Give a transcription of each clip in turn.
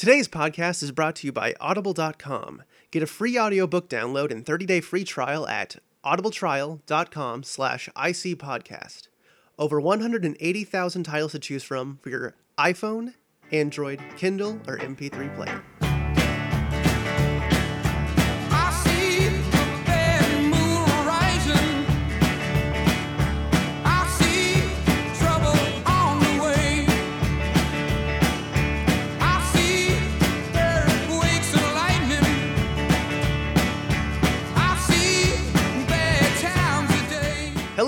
Today's podcast is brought to you by audible.com. Get a free audiobook download and 30-day free trial at audibletrial.com slash icpodcast. Over 180,000 titles to choose from for your iPhone, Android, Kindle, or MP3 player.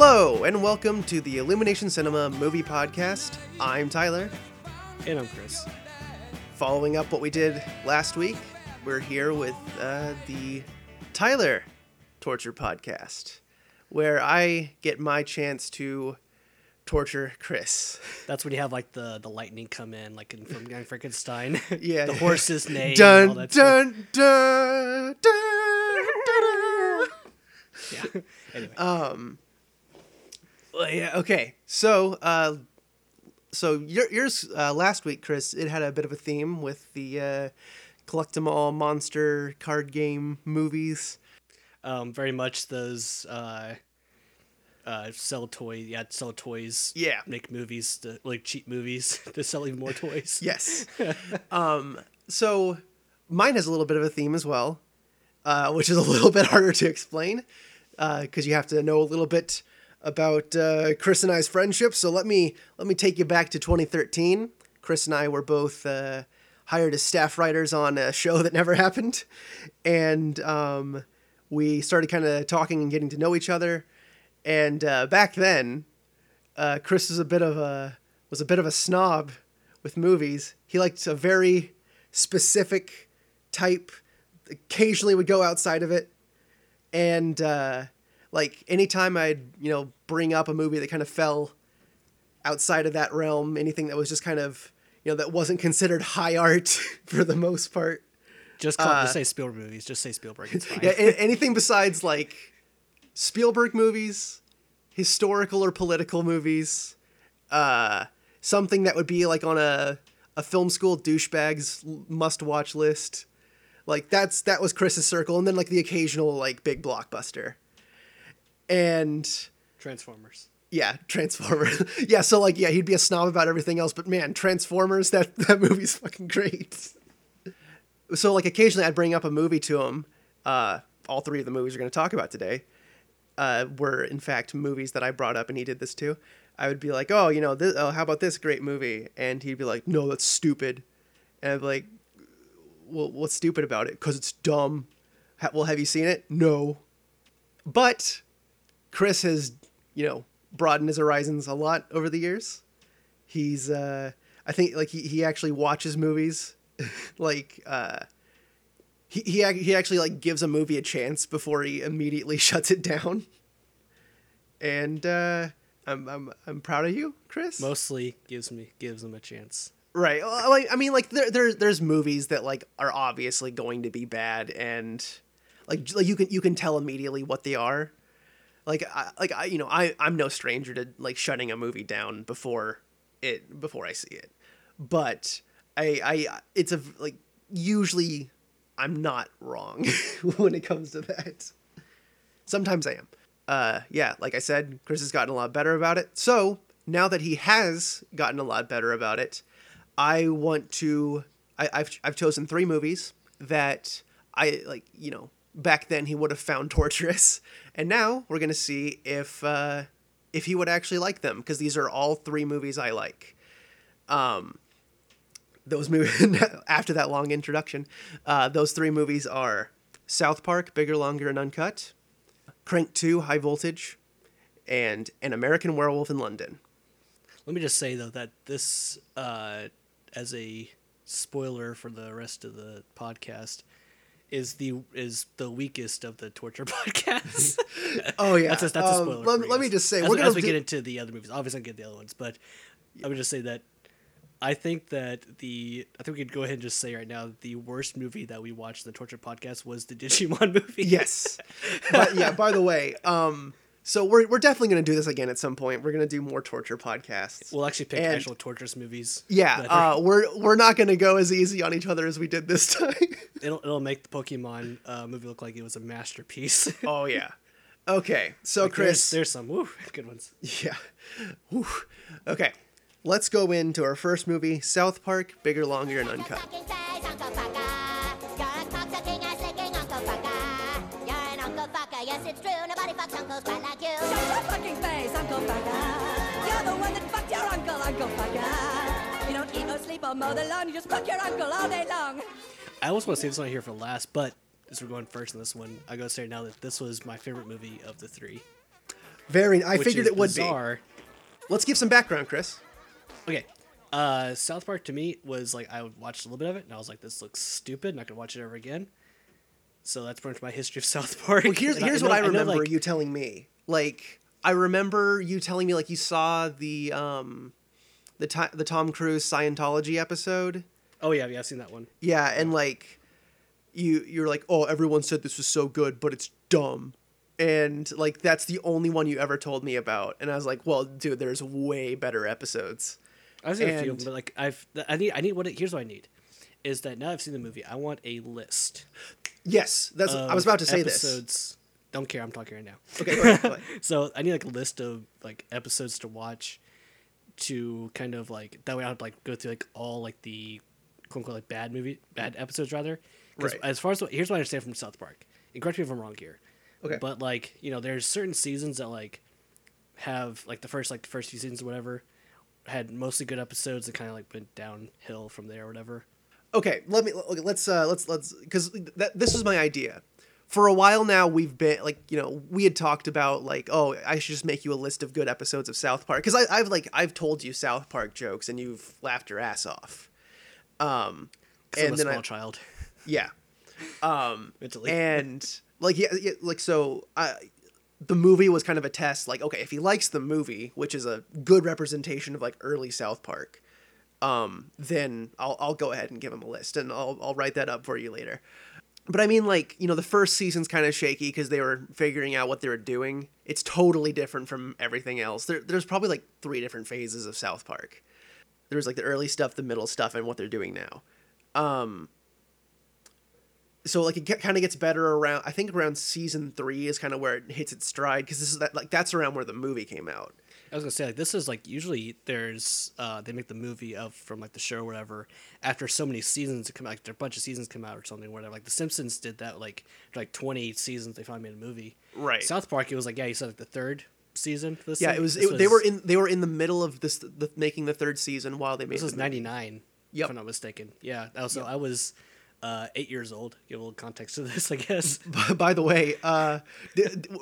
Hello, and welcome to the Illumination Cinema Movie Podcast. I'm Tyler. And I'm Chris. Following up what we did last week, we're here with uh, the Tyler Torture Podcast, where I get my chance to torture Chris. That's when you have like the the lightning come in, like in, from Young Frankenstein. Yeah. the horses all Dun that stuff. dun dun dun dun. Yeah. Anyway, Well, yeah. Okay. So, uh, so your, yours uh, last week, Chris, it had a bit of a theme with the uh, collect 'em all monster card game movies. um, very much those uh, uh, sell toys. Yeah, sell toys. Yeah. Make movies to, like cheap movies to sell even more toys. Yes. um. So mine has a little bit of a theme as well, uh, which is a little bit harder to explain because you have to know a little bit about uh, Chris and I's friendship. So let me let me take you back to 2013. Chris and I were both uh, hired as staff writers on a show that never happened, and um, we started kind of talking and getting to know each other. And uh, back then, uh, Chris was a bit of a was a bit of a snob with movies. He liked a very specific type. Occasionally would go outside of it, and uh, like anytime I'd you know bring up a movie that kind of fell outside of that realm, anything that was just kind of you know that wasn't considered high art for the most part. Just call Uh, just say Spielberg movies. Just say Spielberg. It's fine. Yeah, anything besides like Spielberg movies, historical or political movies, uh, something that would be like on a a film school douchebags must watch list. Like that's that was Chris's circle, and then like the occasional like big blockbuster, and Transformers. yeah, Transformers. yeah, so like yeah, he'd be a snob about everything else, but man, Transformers that that movie's fucking great. So like occasionally I'd bring up a movie to him. Uh, all three of the movies we're going to talk about today uh, were in fact movies that I brought up, and he did this too. I would be like, oh, you know, this, oh, how about this great movie? And he'd be like, no, that's stupid. And I'd be like, well, what's stupid about it? Because it's dumb. Ha- well, have you seen it? No. But Chris has, you know, broadened his horizons a lot over the years. He's, uh, I think, like he, he actually watches movies, like, uh, he, he he actually like gives a movie a chance before he immediately shuts it down. And uh, I'm I'm I'm proud of you, Chris. Mostly gives me gives him a chance. Right. Like I mean, like there, there there's movies that like are obviously going to be bad, and like like you can you can tell immediately what they are. Like I like I you know I I'm no stranger to like shutting a movie down before it before I see it, but I I it's a like usually I'm not wrong when it comes to that. Sometimes I am. Uh, yeah, like I said, Chris has gotten a lot better about it. So now that he has gotten a lot better about it, I want to. I, I've I've chosen three movies that I like. You know, back then he would have found torturous, and now we're gonna see if uh, if he would actually like them because these are all three movies I like. Um, those movies after that long introduction, uh, those three movies are South Park, Bigger, Longer, and Uncut, Crank Two, High Voltage, and An American Werewolf in London. Let me just say though that this, uh, as a spoiler for the rest of the podcast, is the is the weakest of the torture podcasts. Oh yeah, that's a, that's a Um, spoiler. let, let me just say as, we're gonna as we do- get into the other movies. Obviously, I'll get the other ones, but I would just say that I think that the I think we could go ahead and just say right now the worst movie that we watched in the torture podcast was the Digimon movie. yes, but yeah. By the way, um, So we're we're definitely gonna do this again at some point. We're gonna do more torture podcasts. We'll actually pick And- actual torturous movies. yeah, uh, we're we're not gonna go as easy on each other as we did this time. it'll it'll make the Pokemon uh, movie look like it was a masterpiece. oh yeah. Okay, so Like, Chris, there's, some woo, good ones. yeah, Whew. okay, let's go into our first movie, South Park, bigger, longer, and uncut. Uncle Fucker. You're the one that fucked your uncle, Uncle Fucker. You don't eat or sleep or mow the lawn, you just fuck your uncle all day long. I always want to save this one here for last, but as we're going first in this one, I gotta say now that this was my favorite movie of the three. Very, I which figured is it would bizarre. be. Let's give some background, Chris. Okay. Uh, South Park to me was like I watched a little bit of it and I was like, this looks stupid. Not gonna watch it ever again. So that's pretty much my history of South Park. Well, here's here's know- what I know, remember like- you telling me. Like I remember you telling me like you saw the um the ti the Tom Cruise Scientology episode. Oh yeah, yeah, I've seen that one. Yeah, and like you you're like, "Oh, everyone said this was so good, but it's dumb." And like that's the only one you ever told me about. And I was like, "Well, dude, there's way better episodes." I've seen a few, And- but like I've I need I need what it, here's what I need, is that now I've seen the movie. I want a list. Yes, that's I was about to say this. Don't care. I'm talking right now. Okay, go ahead, go ahead. So I need like a list of like episodes to watch, to kind of like that way I to like go through like all like the quote unquote like bad movie bad episodes rather. Right. As far as what, here's what I understand from South Park. And correct me if I'm wrong here. Okay. But like you know, there's certain seasons that like have like the first like the first few seasons or whatever had mostly good episodes that kind of like went downhill from there or whatever. okay let me okay, let's uh let's let's because that this is my idea for a while now we've been like you know we had talked about like oh i should just make you a list of good episodes of south park. Because i've like i've told you south park jokes and you've laughed your ass off. Um 'Cause I'm and a then small I, child. Yeah. Mentally. and like yeah, yeah like so I the movie was kind of a test like okay if he likes the movie which is a good representation of like early south park um then i'll i'll go ahead and give him a list and i'll i'll write that up for you later but i mean like you know the first season's kind of shaky because they were figuring out what they were doing. It's totally different from everything else. There, there's probably like three different phases of south park. There's like the early stuff the middle stuff and what they're doing now. Um so like it kind of gets better around i think around season three is kind of where it hits its stride because this is that like that's around where the movie came out I was gonna say like this is like usually there's uh they make the movie of from like the show or whatever after so many seasons to come out like a bunch of seasons come out or something or whatever like the Simpsons did that like like twenty seasons they finally made a movie Right. South Park it was like yeah you said like the third season this yeah thing? it was, it, they were in they were in the middle of this the, making the third season while they made this was ninety nine Yep. if I'm not mistaken yeah that was, so I was uh eight years old give a little context to this I guess by the way uh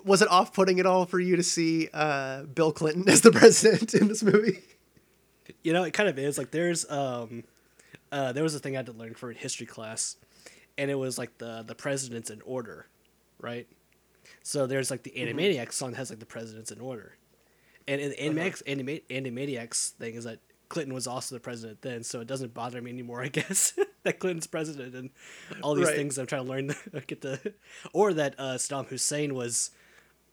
was it off-putting at all for you to see uh bill clinton as the president in this movie You know, it kind of is. Like there's um uh there was a thing I had to learn for a history class and it was like the the presidents in order, right? So there's like the Animaniacs song has like the presidents in order. And in the Animaniacs Anima- Animaniacs thing is that Clinton was also the president then, so it doesn't bother me anymore, I guess, that Clinton's president and all these Right. things I'm trying to learn get the or that uh Saddam Hussein was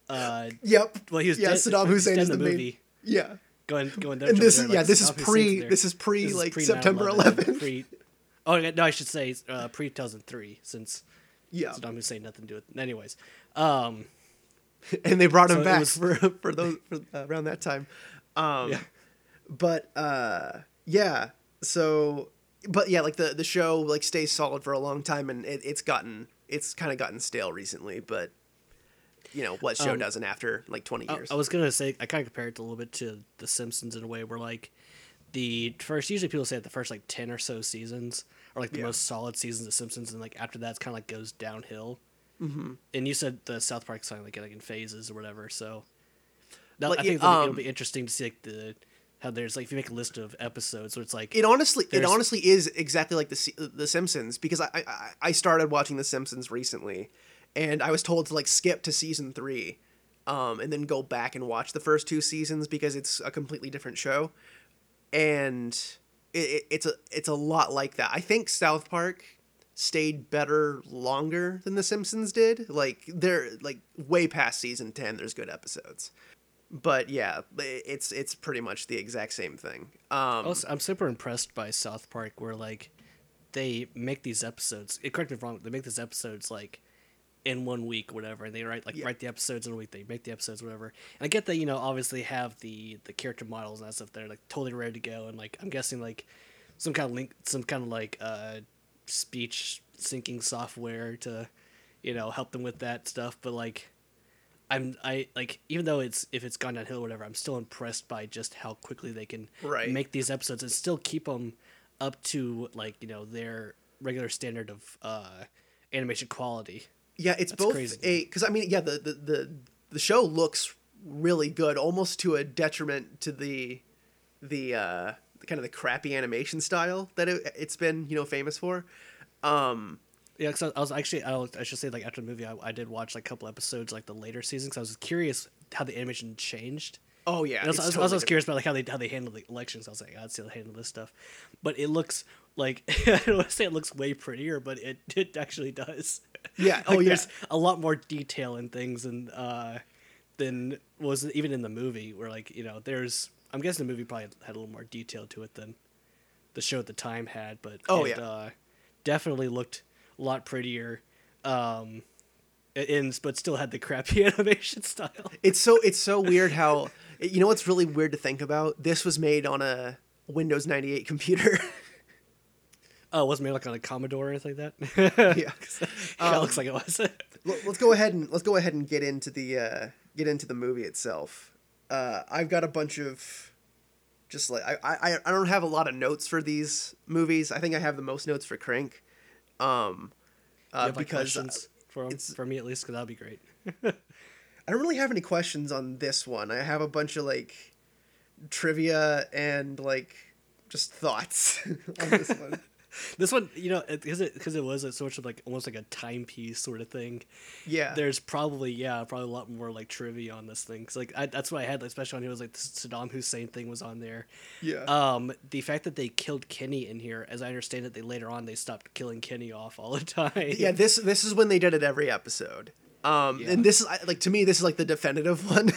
uh yep well he was yeah dead- saddam hussein is in the the main movie. yeah going going there. and this there, is like, yeah this is pre this is pre This is like pre- september 9/11, 11 Pre, oh no, I should say uh, pre 2003, since yeah Saddam Hussein nothing to do with. it. Anyways, um, and they brought him So back was- for for those for uh, around that time um yeah, but uh yeah so but yeah like the the show like stays solid for a long time and it, it's gotten it's kind of gotten stale recently but you know what show Um, doesn't after like 20 years I was gonna say I kind of compare it a little bit to The Simpsons in a way where like the first usually people say that the first like ten or so seasons are like the Yeah. most solid seasons of Simpsons, and like after that it's kind of like goes downhill. Mm-hmm. And you said the South Park song like like in phases or whatever, so. Now, Like, I think it'll, be- it'll um, be interesting to see like the how there's like if you make a list of episodes, where it's like it honestly it honestly is exactly like the the Simpsons because I, I I started watching the Simpsons recently and I was told to like skip to season 3 um and then go back and watch the first two seasons because it's a completely different show and it, it, it's a it's a lot like that. I think South Park stayed better longer than The Simpsons did. Like they're like way past season ten. There's good episodes, but yeah, it's it's pretty much the exact same thing. Um, Also, I'm super impressed by South Park, where like they make these episodes. eh, Correct me if I'm wrong. They make these episodes like in one week, whatever. And they write like Yeah. write the episodes in a week. They make the episodes, whatever. And I get that you know obviously have the the character models and that stuff. They're like totally ready to go. And like I'm guessing like some kind of link, some kind of like uh speech syncing software to you know help them with that stuff. But like. I'm I like even though it's if it's gone downhill or whatever, I'm still impressed by just how quickly they can Right. make these episodes and still keep them up to like you know their regular standard of uh, animation quality. Yeah, it's That's both crazy. a because I mean, yeah, the, the the the show looks really good, almost to a detriment to the the uh, kind of the crappy animation style that it, it's been you know famous for. Um, Yeah, because I was actually I, was, I should say like after the movie I, I did watch like a couple episodes like the later seasons. 'cause I was curious how the animation changed. oh yeah, And I was, I was, I was curious about like how they how they handle the elections. I was like, I'd see how they handle this stuff, but it looks like I don't want to say it looks way prettier, but it it actually does. Yeah, like, oh, yeah. There's a lot more detail in things and uh, than was even in the movie. Where like you know, there's I'm guessing the movie probably had a little more detail to it than the show at the time had, but Oh, it, yeah. uh, definitely looked a lot prettier. Um, in but still had the crappy animation style. It's so it's so weird how you know what's really weird to think about. This was made on a Windows ninety eight computer. Oh, it wasn't made like on a Commodore or anything like that. yeah. yeah, Um, it looks like it was. Let's go ahead and let's go ahead and get into the uh, get into the movie itself. Uh, I've got a bunch of just like I, I I don't have a lot of notes for these movies. I think I have the most notes for Crank, um, uh, have like because questions for for me at least, because that'd be great. I don't really have any questions on this one. I have a bunch of like trivia and like just thoughts on this one. This one, you know, because it because it was a sort of like almost like a timepiece sort of thing. Yeah. There's probably yeah, probably a lot more like trivia on this thing. 'Cause, like I, that's what I had, like, especially when it was like the Saddam Hussein thing was on there. Yeah. Um, the fact that they killed Kenny in here, as I understand it, they later on they stopped killing Kenny off all the time. yeah, this this is when they did it every episode. Um, Yeah. and this is like to me, this is like the definitive one.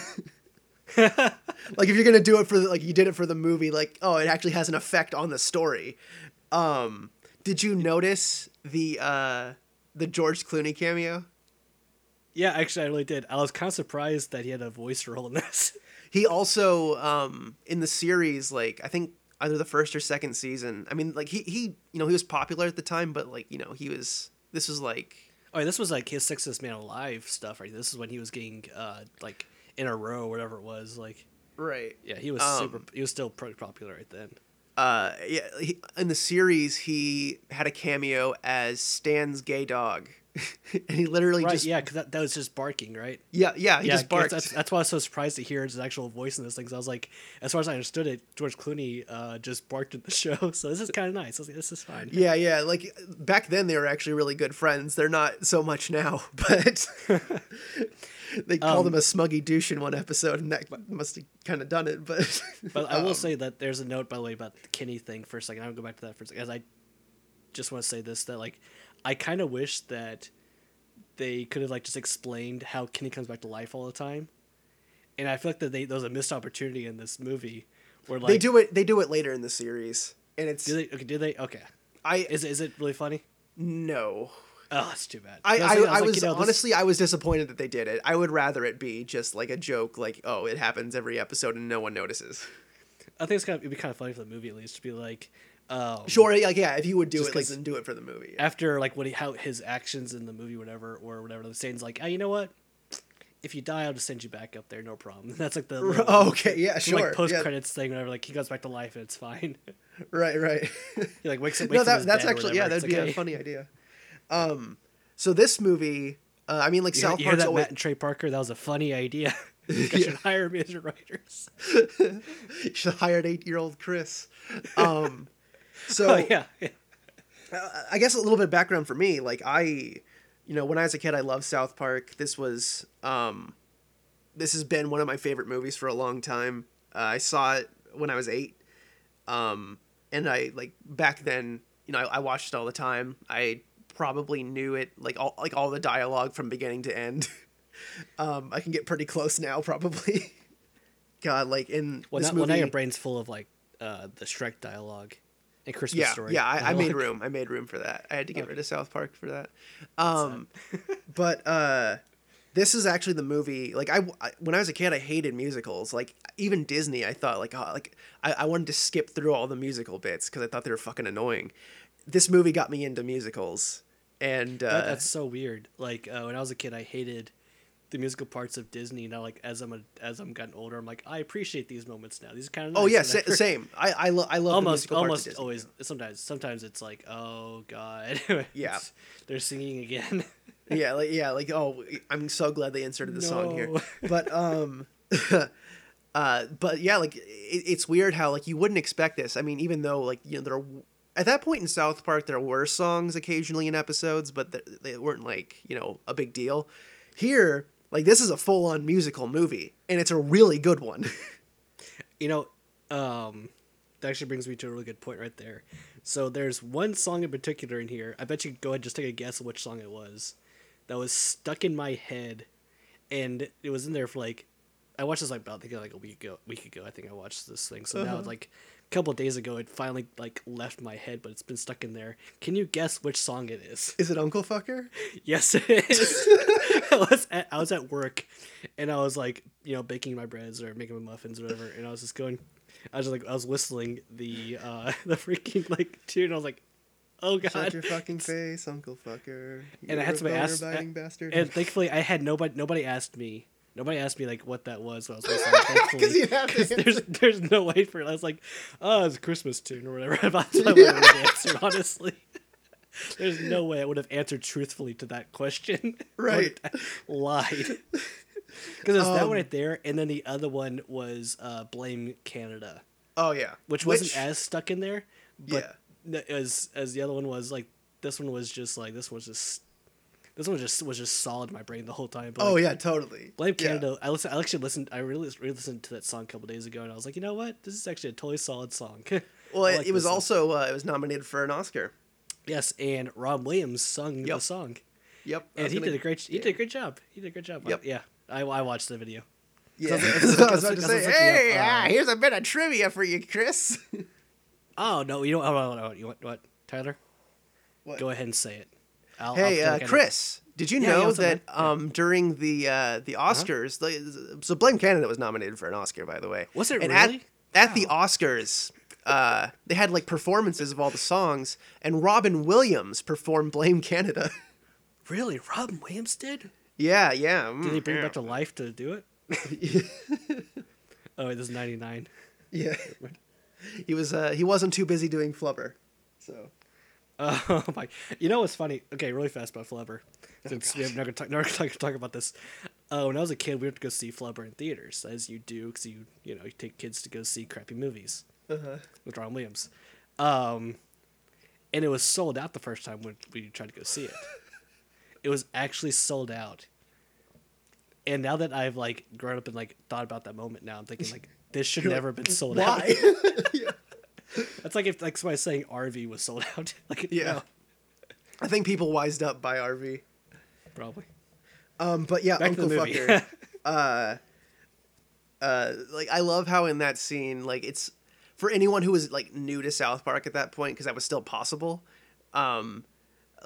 like if you're gonna do it for the, like you did it for the movie, like oh, it actually has an effect on the story. Um, did you notice the uh the George Clooney cameo? Yeah, actually, I really did. I was kind of surprised that he had a voice role in this. He also um in the series, like I think either the first or second season. I mean, like he he you know he was popular at the time, but like you know he was this was like Oh, this was like his Sexiest Man Alive stuff, right? This is when he was getting uh like in a row, whatever it was. Like, right. yeah, he was Um, super. He was still pretty popular right then. Uh yeah he, in the series he had a cameo as stan's gay dog and he literally Right? just yeah, because that, that was just barking, right? yeah yeah he yeah, just barked That's, that's why I was so surprised to hear his actual voice in this thing. 'cause I was like, as far as I understood it, George Clooney uh, just barked in the show, so this is kind of nice. I was like, this is fine. yeah yeah like back then they were actually really good friends they're not so much now but they called Um, him a smuggy douche in one episode and that must have kind of done it but But I will um, say that there's a note, by the way, about the Kenny thing for a second. I'll go back to that for a second. As I just want to say this that like I kind of wish that they could have like just explained how Kenny comes back to life all the time, and I feel like that they there was a missed opportunity in this movie where like they do it they do it later in the series and it's Do they? Okay, do they? Okay. i Is it, is it really funny? no Oh, it's too bad. I, I, thinking- I like, was you know, this- honestly I was disappointed that they did it. I would rather it be just like a joke, like oh, it happens every episode and no one notices. I think it's of, it'd be kind of funny for the movie at least to be like, um, Sure, like yeah, if you would do it, like then do it for the movie. after like what he how his actions in the movie whatever or whatever the saying's like, oh, you know what? If you die, I'll just send you back up there, no problem. That's like the little- okay, yeah, sure, like post yeah. credits thing, whatever. Like he goes back to life and it's fine. Right, right. he like wakes up. no, Wakes up in that that's actually yeah, that'd It's be like, a hey, funny idea. Um, so this movie, uh, I mean, like You, South you hear Park's that, always, Matt and Trey Parker? That was a funny idea. you guys should hire me as your writers. you should have hired eight year old Chris. Um, so Oh yeah, yeah. I guess a little bit of background for me. Like I, you know, when I was a kid, I loved South Park. This was, um, this has been one of my favorite movies for a long time. Uh, I saw it when I was eight, um, and I like back then, you know, I, I watched it all the time. I probably knew it like all like all the dialogue from beginning to end. um, I can get pretty close now, probably. God, like in Well, this now, movie. well, now your brain's full of like uh, the Shrek dialogue and Christmas yeah, Story. yeah, I, I made room. I made room for that. I had to get rid of South Park for that. Um, but uh, this is actually the movie. Like I, I- when I was a kid, I hated musicals. Like even Disney, I thought like oh, like I, I wanted to skip through all the musical bits because I thought they were fucking annoying. This movie got me into musicals, and uh, That- that's so weird. Like uh, when I was a kid, I hated the musical parts of Disney. Now, like as I'm a, as I'm gotten older, I'm like I appreciate these moments now. These are kind of oh yeah, sa- same. I I, lo- I love the almost almost Disney. always. Sometimes sometimes it's like oh god. Yeah. They're singing again. yeah like yeah like oh i'm so glad they inserted the song here but um uh but yeah like it, it's weird how like you wouldn't expect this i mean even though like you know there are at that point in south park there were songs occasionally in episodes but they weren't like you know a big deal here like this is a full-on musical movie and it's a really good one you know, um, that actually brings me to a really good point right there. So there's one song in particular in here. I bet you could go ahead and just take a guess which song it was. That was stuck in my head, and it was in there for like. I watched this like about I think like a week ago. Week ago, I think I watched this thing. So now Uh-huh. like couple of days ago, it finally like left my head, but it's been stuck in there. Can you guess which song it is? is it uncle fucker Yes, it is. I was at, I was at work, and I was like, you know, baking my breads or making my muffins or whatever, and I was just going, I was just like, I was whistling the uh the freaking like tune. I was like, oh god, Shut your fucking face, Uncle Fucker. And I had biting bastard. and thankfully I had nobody. Nobody asked me. Nobody asked me like what that was when I was whistling. Thankfully, you have 'cause there's there's no way for it. I was like, oh, it's a Christmas tune or whatever. That's what I would have answered. Honestly, there's no way I would have answered truthfully to that question. Right. lied. Because there's that Um, one right there, and then the other one was uh, blame Canada, oh yeah, which wasn't as stuck in there, yeah. but n- as as the other one was like this one was just like this was just this one was just was just solid in my brain the whole time. But Oh like, yeah, totally. Blame Yeah. Canada. I listen. I actually listened. I really re-listened to that song a couple days ago, and I was like, you know what? This is actually a totally solid song. Well, it, like it was song. also uh, it was nominated for an Oscar. yes, and Rob Williams sung the song, Yep, and he gonna- did a great. He did a great job. He did a great job. Yep. yeah, I, I watched the video. Yeah, I was- I I was- was, I was about to say, up, hey, uh, ah, here's a bit of trivia for you, Chris. Oh no! You know what? What, what, you want what? Tyler, What? go ahead and say it. I'll, I'll hey, uh, like I know- Chris, did you Yeah, know that um, during the uh, the Oscars, the, so Blame Canada was nominated for an Oscar, by the way. Was it and really? At, at the Oscars, uh, they had like performances of all the songs, and Robin Williams performed Blame Canada. Really, Robin Williams did? yeah, yeah. Did mm, he bring yeah. it back to life to do it? oh, this is '99. Yeah. he was uh, he wasn't too busy doing flubber, so. Oh my! You know what's funny? Okay, really fast about Flubber. Since we have not gonna talk, gonna talk about this. Uh, when I was a kid, we went to go see Flubber in theaters, as you do, because you you know you take kids to go see crappy movies Uh-huh. with Ron Williams. Um, and it was sold out the first time when we tried to go see it. it was actually sold out. And now that I've like grown up and like thought about that moment, now I'm thinking like this should never have been sold out. Why? That's like if like somebody saying RV was sold out. like yeah. no, I think people wised up by RV. probably. Um, but yeah, Back Uncle. Fucker. uh, uh, like I love how in that scene, like it's for anyone who was like new to South Park at that point, because that was still possible. Um,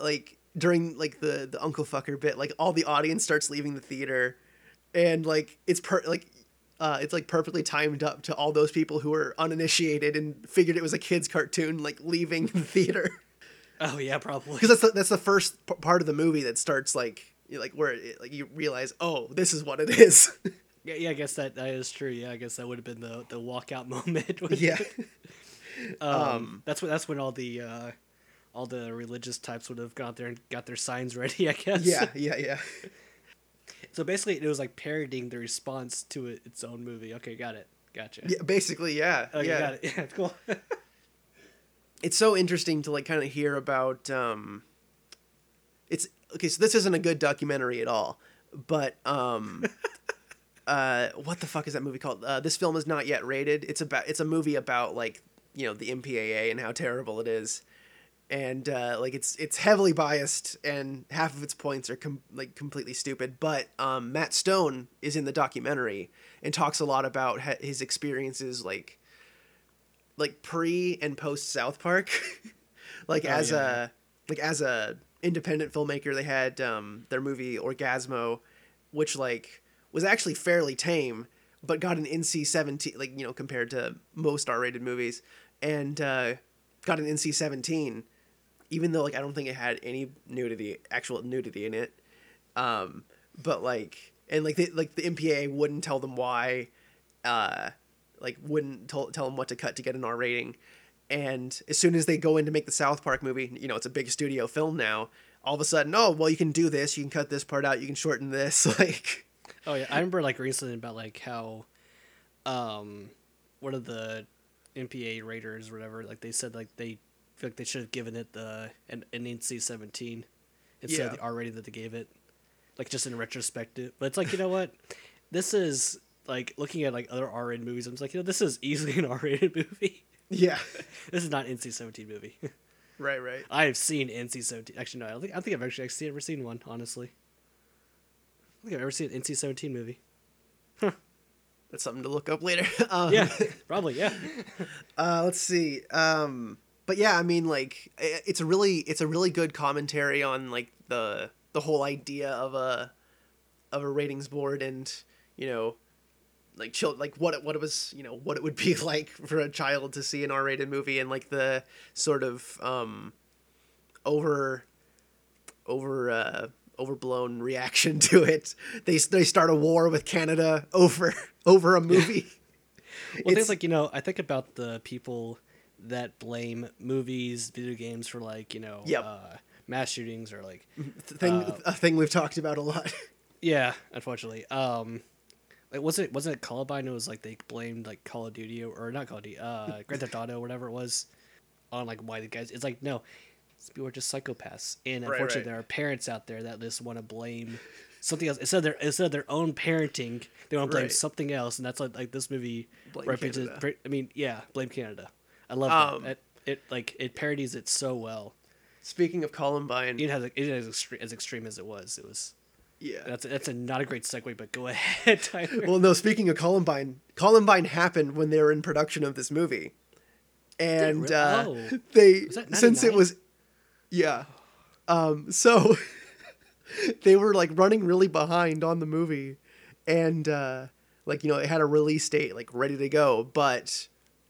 like during like the the Uncle Fucker bit, like all the audience starts leaving the theater, and like it's per like. Uh, it's like perfectly timed up to all those people who were uninitiated and figured it was a kids cartoon, like leaving the theater. Oh yeah, probably. because that's the, that's the first p- part of the movie that starts like you- like where it, like you realize oh this is what it is Yeah, yeah, I guess that, that is true. Yeah, I guess that would have been the the walkout moment. yeah it. Um, that's when that's when all the uh, all the religious types would have got there and got their signs ready. I guess. yeah yeah yeah So basically, it was like parodying the response to it, its own movie. Okay, got it. Gotcha. yeah basically yeah Okay, yeah got it. Yeah, cool. it's so interesting to like kind of hear about um it's okay so this isn't a good documentary at all but um uh what the fuck is that movie called uh this film is not yet rated it's about it's a movie about like you know the mpaa and how terrible it is and uh, like it's it's heavily biased, and half of its points are com- like completely stupid. But um, Matt Stone is in the documentary and talks a lot about ha- his experiences, like like pre and post South Park, like Oh, as yeah. a like as a independent filmmaker. They had um, their movie Orgazmo, which like was actually fairly tame, but got an NC seventeen, like you know compared to most R rated movies, and uh, got an NC seventeen, even though like I don't think it had any nudity, actual nudity in it. Um, but like and like they, like the MPAA wouldn't tell them why, uh, like wouldn't tell tell them what to cut to get an R rating. And as soon as they go in to make the South Park movie, you know, it's a big studio film now. All of a sudden, oh well, you can do this. You can cut this part out. You can shorten this. Like, Oh yeah, I remember like recently about like how, um, one of the MPA raters or whatever, like they said like they like they should have given it the an, an NC seventeen instead Yeah. of the R rating that they gave it, like just in retrospective. But it's like you know what, this is like looking at like other R rated movies. I'm just like you know this is easily an R rated movie. yeah, this is not NC seventeen movie. right, right. I have seen NC seventeen. Actually, no, I don't think I think I've actually actually ever seen one. Honestly, I think I've ever seen an NC seventeen movie. That's something to look up later. um, Yeah, probably. Yeah. Uh, let's see. Um, but yeah, I mean, like, it's a really, it's a really good commentary on like the the whole idea of a of a ratings board and you know, like child, like what it, what it was, you know, what it would be like for a child to see an R rated movie and like the sort of um, over over uh, overblown reaction to it. They they start a war with Canada over over a movie. Well, It's- things like you know, I think about the people that blame movies, video games for like you know, Yep. uh, mass shootings or like, thing a thing we've talked about a lot. yeah, unfortunately, um, like was it wasn't it Columbine? It was like they blamed like Call of Duty or, not Call of Duty, uh, Grand Theft Auto, whatever it was, on like why the guys. It's like no, these people are just psychopaths, and Right, unfortunately, right. there are parents out there that just want to blame. Something else instead of their instead of their own parenting, they want to blame Right. something else, and that's like like this movie Blame represents. Canada. I mean, yeah, blame Canada. I love Um, that. It, it like it parodies it so well. Speaking of Columbine, It has it is extre- as extreme as it was. It was yeah. that's that's a not a great segue, but go ahead, Tyler. well, no. Speaking of Columbine, Columbine happened when they were in production of this movie, and re- uh, oh. they since it was, yeah. Um. So they were like running really behind on the movie, and uh, like you know it had a release date like ready to go, but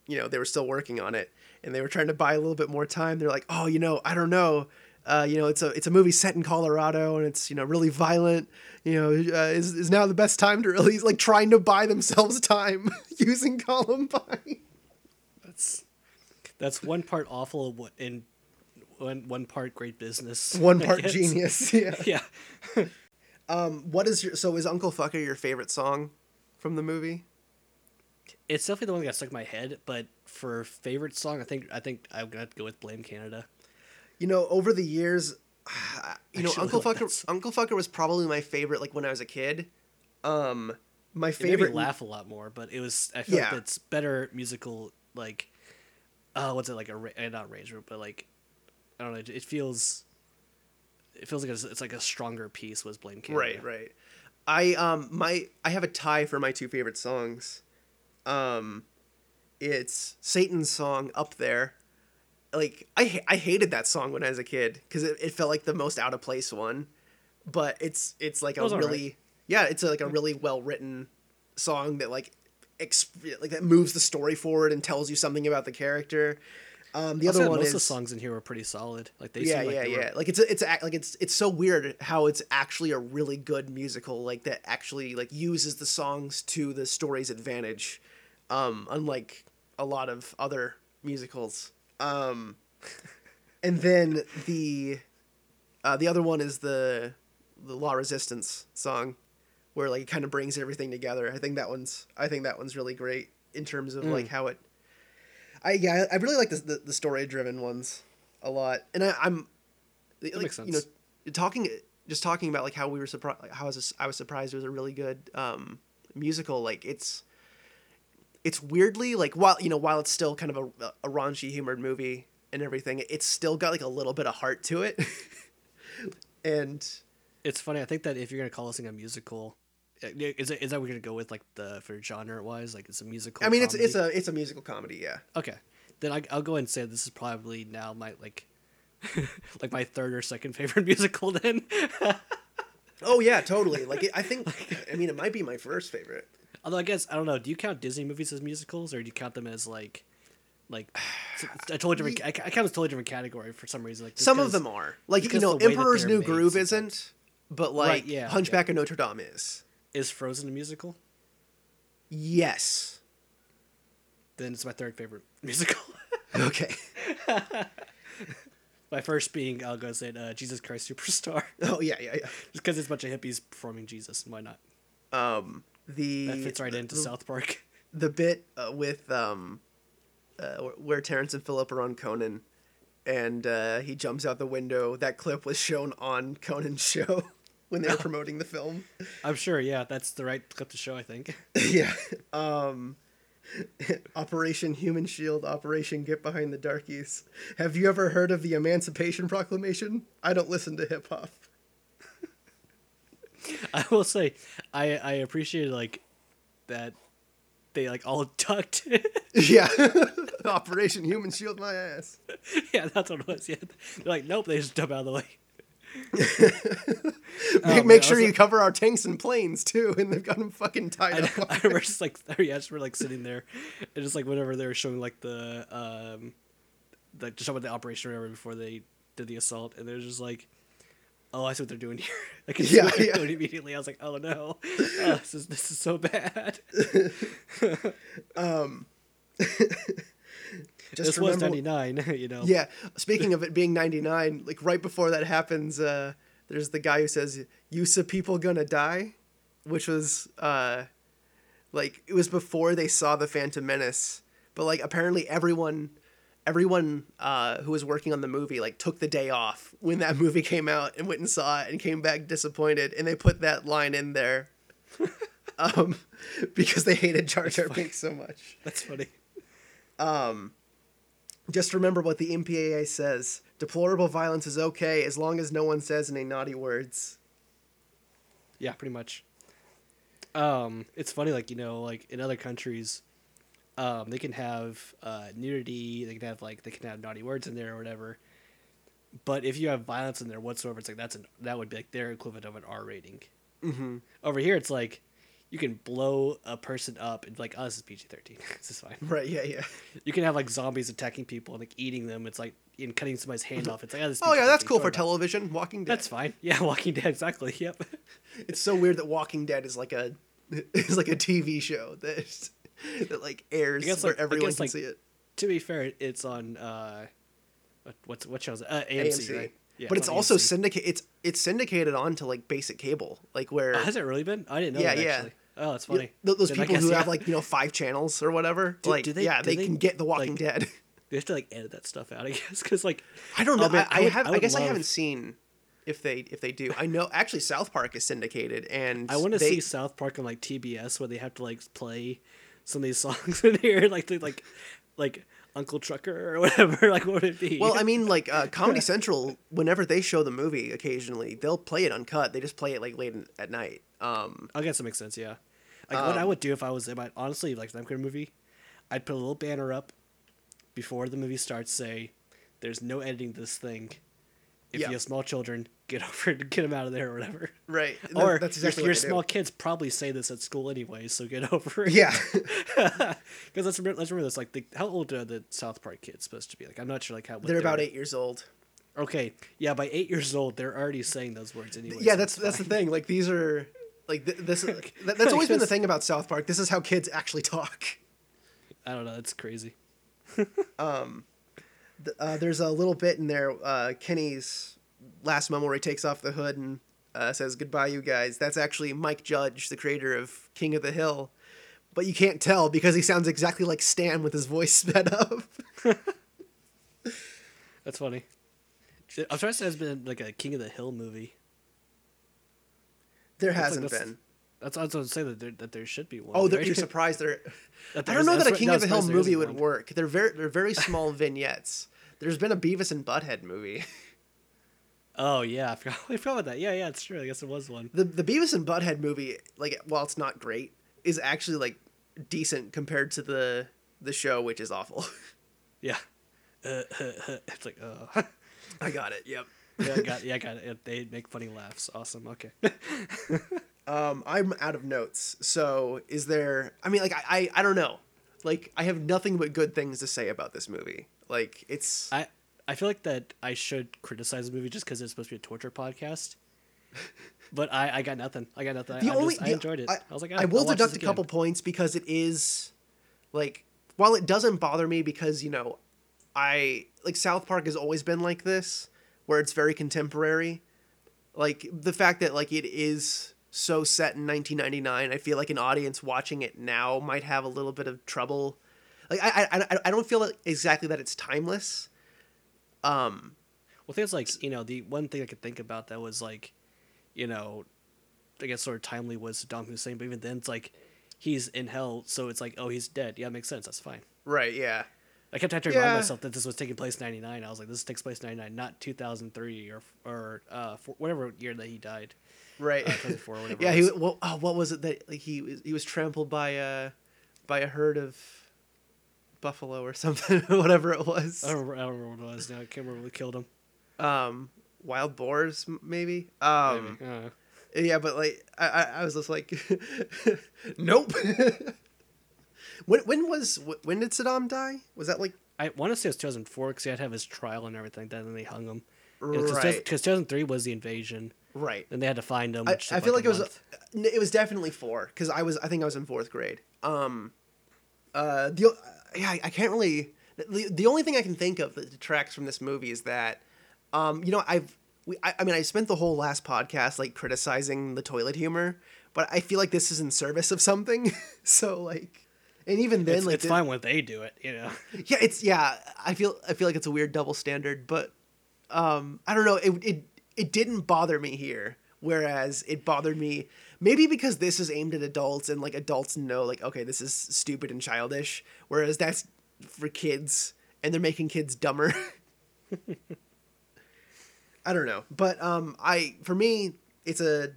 you know they were still working on it, and they were trying to buy a little bit more time. They're like, oh, you know, I don't know. Uh, you know, it's a it's a movie set in Colorado, and it's you know really violent. You know, uh, is is now the best time to release? Like trying to buy themselves time using Columbine. that's that's one part awful and one- one one part great business. One part genius. Yeah. Yeah. What is your so is Uncle Fucker your favorite song from the movie? It's definitely the one that got stuck in my head, but for favorite song, I think I think I'm gonna go with Blame Canada. You know, over the years, you know, Uncle Fucker. Uncle Fucker was probably my favorite. Like when I was a kid, um, my It made me favorite. laugh a lot more, but it was I feel Yeah. like it's better musical like, uh, what's it like a ra- eh, not range but like, I don't know. It, it feels, it feels like it's, it's like a stronger piece was Blame Canada. Right, right. I um my I have a tie for my two favorite songs. Um, it's Satan's song "Up There." Like I I hated that song when I was a kid because it, it felt like the most out of place one, but it's it's like a was alright. really yeah it's a, like a really well written song that like exp- like that moves the story forward and tells you something about the character. Um, the other one most is of the songs in here were pretty solid. Like they yeah, seem like yeah, they yeah. were, Like it's it's like it's it's so weird how it's actually a really good musical, like that actually like uses the songs to the story's advantage, um, unlike a lot of other musicals. Um, and then the uh, the other one is the the La Resistance song, where like it kind of brings everything together. I think that one's I think that one's really great in terms of like how it. I yeah, I really like the the, the story driven ones a lot, and I, I'm like, makes you know talking just talking about like how we were surprised like how I was I was surprised it was a really good um musical like it's it's weirdly like while you know while it's still kind of a, a raunchy humored movie and everything, it's still got like a little bit of heart to it. and It's funny. I think that if you're gonna call this thing a musical, uh, is it is that we're gonna go with like the for genre wise? Like it's a musical. I mean, it's it's a it's a musical comedy, yeah. okay. Then I, I'll go ahead and say this is probably now my like like my third or second favorite musical. Then Oh yeah, totally. Like it, I think, I mean, it might be my first favorite. Although I guess I don't know. Do you count Disney movies as musicals or do you count them as like like a totally different? I, I count as a totally different category for some reason. Like Some of them are like you know, the way that Emperor's New Groove sometimes. isn't, but like yeah, Hunchback okay. of Notre Dame is. is Frozen a musical? Yes. Then it's my third favorite musical. Okay. my first being I'll go say it, uh, Jesus Christ Superstar, Oh yeah, yeah, yeah. just because it's a bunch of hippies performing Jesus. Why not? Um, the That fits right into the, South Park. the bit uh, with um, uh, where Terrance and Phillip are on Conan, and uh, he jumps out the window. That clip was shown on Conan's show when they were promoting the film. I'm sure. Yeah, that's the right clip to show. I think. yeah. Um, Operation Human Shield, Operation Get Behind the Darkies. Have you ever heard of the Emancipation Proclamation? I don't listen to hip hop. I will say, I I appreciate like that they like all ducked. Yeah. Operation Human Shield my ass. yeah, that's what it was. Yeah, they're like, nope, they just jump out of the way. Make, man, make sure you like- cover our tanks and planes too, and they've got them fucking tied I, up. I remember just like yeah, just we're like sitting there, and just like whenever they were showing like the um, like just about the operation or whatever before they did the assault, and they're just like, oh, I see what they're doing here. I can see Yeah, what they're yeah. doing immediately. I was like, oh no, oh, this is this is so bad. Just this was ninety nine, you know. Yeah. Speaking of it being 99, like right before that happens, uh, there's the guy who says, "Use of people gonna die," which was uh, like it was before they saw the Phantom Menace, but like apparently everyone. Everyone uh, who was working on the movie like took the day off when that movie came out and went and saw it and came back disappointed and they put that line in there um, because they hated Jar Jar Binks so much. that's funny. Just remember what the MPAA says. Deplorable violence is okay as long as no one says any naughty words. Yeah, pretty much. Um, it's funny, like you know, like in other countries, um, they can have uh, nudity, they can have like they can have naughty words in there or whatever. But if you have violence in there whatsoever, it's like that's an that would be like their equivalent of an R rating. Mm-hmm. Over here, it's like you can blow a person up and like, oh, this is PG thirteen. this is fine. Right, yeah, yeah. You can have like zombies attacking people and like eating them. It's like in cutting somebody's hand off. It's like, oh, Oh yeah, that's cool for television. Walking Dead. That's fine. Yeah, Walking Dead. Exactly. Yep. It's so weird that Walking Dead is like a is like a TV show that that like airs I guess, where like- I everyone guess, can like, see it. to be fair, it's on uh, what, what's what show is it? Uh, AMC, AMC. right? Yeah, but it's on also AMC. syndicate. It's it's syndicated onto like basic cable, like where Oh, has it really been? I didn't know. Yeah, that, yeah. Actually. Oh, that's you- funny. those Then people guess, who yeah. have like you know five channels or whatever. Do- like do they- yeah, they, they, can get The Walking like- Dead. they have to like edit that stuff out, I guess, because like I don't know. Man, I, I would- have. I, would guess I haven't seen if they if they do. I know actually South Park is syndicated, and I want to they- see South Park on like TBS where they have to like play some of these songs in here, like like like Uncle Trucker or whatever. Like, what would it be? Well, I mean, like uh, Comedy Central, whenever they show the movie, occasionally they'll play it uncut. They just play it like late in, at night. Um, I guess that makes sense. Yeah. Like what I Um, would do if I was about honestly like the kind movie, I'd put a little banner up before the movie starts. Say, "There's no editing this thing. If Yeah. you have small children, get over it, get them out of there or whatever." right. Or that's exactly your what they do. small kids probably say this at school anyway, so get over it. Yeah. Because let's remember, let's remember this. Like, the, how old are the South Park kids supposed to be? Like, I'm not sure. Like, how They're about eight years old. Okay, yeah, by eight years old, they're already saying those words anyway. Yeah, so that's it's that's the thing. Like these are like th- this. That, that's always been the thing about South Park. This is how kids actually talk. I don't know. That's crazy. Uh, there's a little bit in there. Uh, Kenny's last moment where he takes off the hood and uh, says goodbye, you guys. That's actually Mike Judge, the creator of King of the Hill. But you can't tell because he sounds exactly like Stan with his voice sped up. That's funny. I'm trying to say there's been like a King of the Hill movie. There That's like- hasn't that's- been. That's what I was going to say that there, that there should be one. Oh, there- right? you're surprised there. That I don't know that a King of the Hill movie would one. work. They're very they're very small vignettes. there's been a Beavis and Butthead movie. Oh yeah, I forgot, I forgot about that. Yeah, yeah, it's true. I guess it was one. the the Beavis and Butthead movie, like while it's not great, is actually like decent compared to the the show, which is awful. Yeah. Uh, it's like, oh. I got it. Yep. yeah, I got, yeah, I got it. They make funny laughs. Awesome. Okay. Um, I'm out of notes. So is there? I mean, like I, I I don't know. Like I have nothing but good things to say about this movie. Like it's I I feel like that I should criticize the movie just because it's supposed to be a torture podcast. But I, I got nothing. I got nothing. the I, only just, I enjoyed it. I, was like, I ah, will I'll deduct a couple points because it is like while it doesn't bother me because you know I like South Park has always been like this where it's very contemporary. Like the fact that like it is so set in 1999, I feel like an audience watching it now might have a little bit of trouble. Like I I, I- I don't feel exactly that it's timeless. Um Well, things like you know the one thing I could think about that was like, you know, I guess sort of timely was Saddam Hussein, but even then it's like he's in hell, so it's like oh he's dead. Yeah, it makes sense. That's fine. right, yeah. I kept having to remind Yeah. myself that this was taking place in '99. I was like, this takes place in '99, not 2003 or or uh, whatever year that he died. Right. Uh, yeah, he well, oh, what was it that like he was he was trampled by a by a herd of buffalo or something, whatever it was. I don't, remember, I don't remember what it was now. I can't remember what killed him. Um, wild boars, maybe. Um, Maybe. Uh, yeah, but like I, I, I was just like, nope. when when was when did Saddam die? Was that like I want to say it was 2004 because he had to have his trial and everything. Then they hung him. Because right? 2003 was the invasion. Right. And they had to find him. I, Which I took, feel like, a it was month. n- it was definitely four because I was I think I was in fourth grade. Um, uh, the o- yeah I, I can't really the, the only thing I can think of that detracts from this movie is that um you know I've we I, I mean I spent the whole last podcast like criticizing the toilet humor, but I feel like this is in service of something. so like, and even then It's, like it's the- fine when they do it, you know. yeah it's yeah I feel I feel like it's a weird double standard, but um I don't know it it it didn't bother me here whereas it bothered me maybe because this is aimed at adults and like adults know like okay this is stupid and childish whereas that's for kids and they're making kids dumber I don't know but um I for me it's a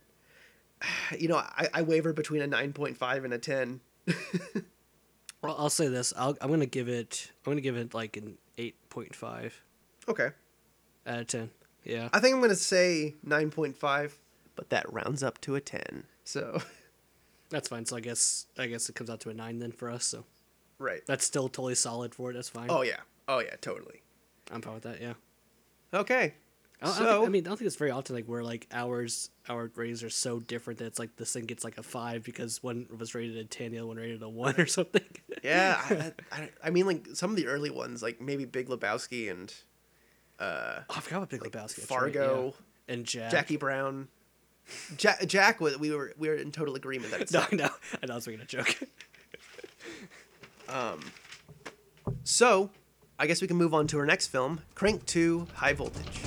you know I, I waver between a 9.5 and a 10 Well, I'll say this. I'll, I'm gonna give it. I'm gonna give it like an 8.5 okay out of 10. Yeah. I think I'm gonna say 9.5 but that rounds up to a 10 so That's fine. So I guess I guess it comes out to a nine then for us. So right that's still totally solid for it. That's fine. oh yeah oh yeah totally I'm fine with that. Yeah. okay I, don't- I, So- think, I mean, I don't think it's very often like where like ours our grades are so different that it's like this thing gets like a five because one was rated a ten, the other one rated a one or something. Yeah, I, I, I mean, like some of the early ones, like maybe Big Lebowski and uh, Oh, I forgot about Big Lebowski. that's right, Fargo, yeah. and Jack. Jackie Brown. Jack, Jack, we were we were in total agreement that it's No, know. I know. I was making a joke. um, so. I guess we can move on to our next film, Crank Two: High Voltage.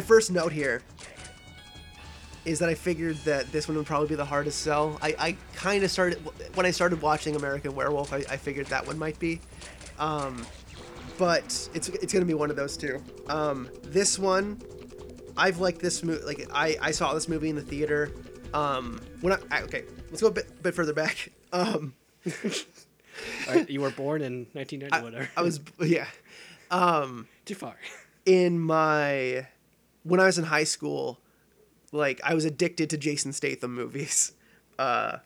My first note here is that I figured that this one would probably be the hardest sell. I, I kind of started when I started watching American Werewolf. I, I figured that one might be, um, but it's it's gonna be one of those two. Um, this one, I've liked this movie. Like I, I saw this movie in the theater. Um, when I, I okay, let's go a bit bit further back. Um, right, you were born in 1990, I, whatever. I was yeah. Um, too far. in my when I was in high school, like I was addicted to Jason Statham movies. Uh,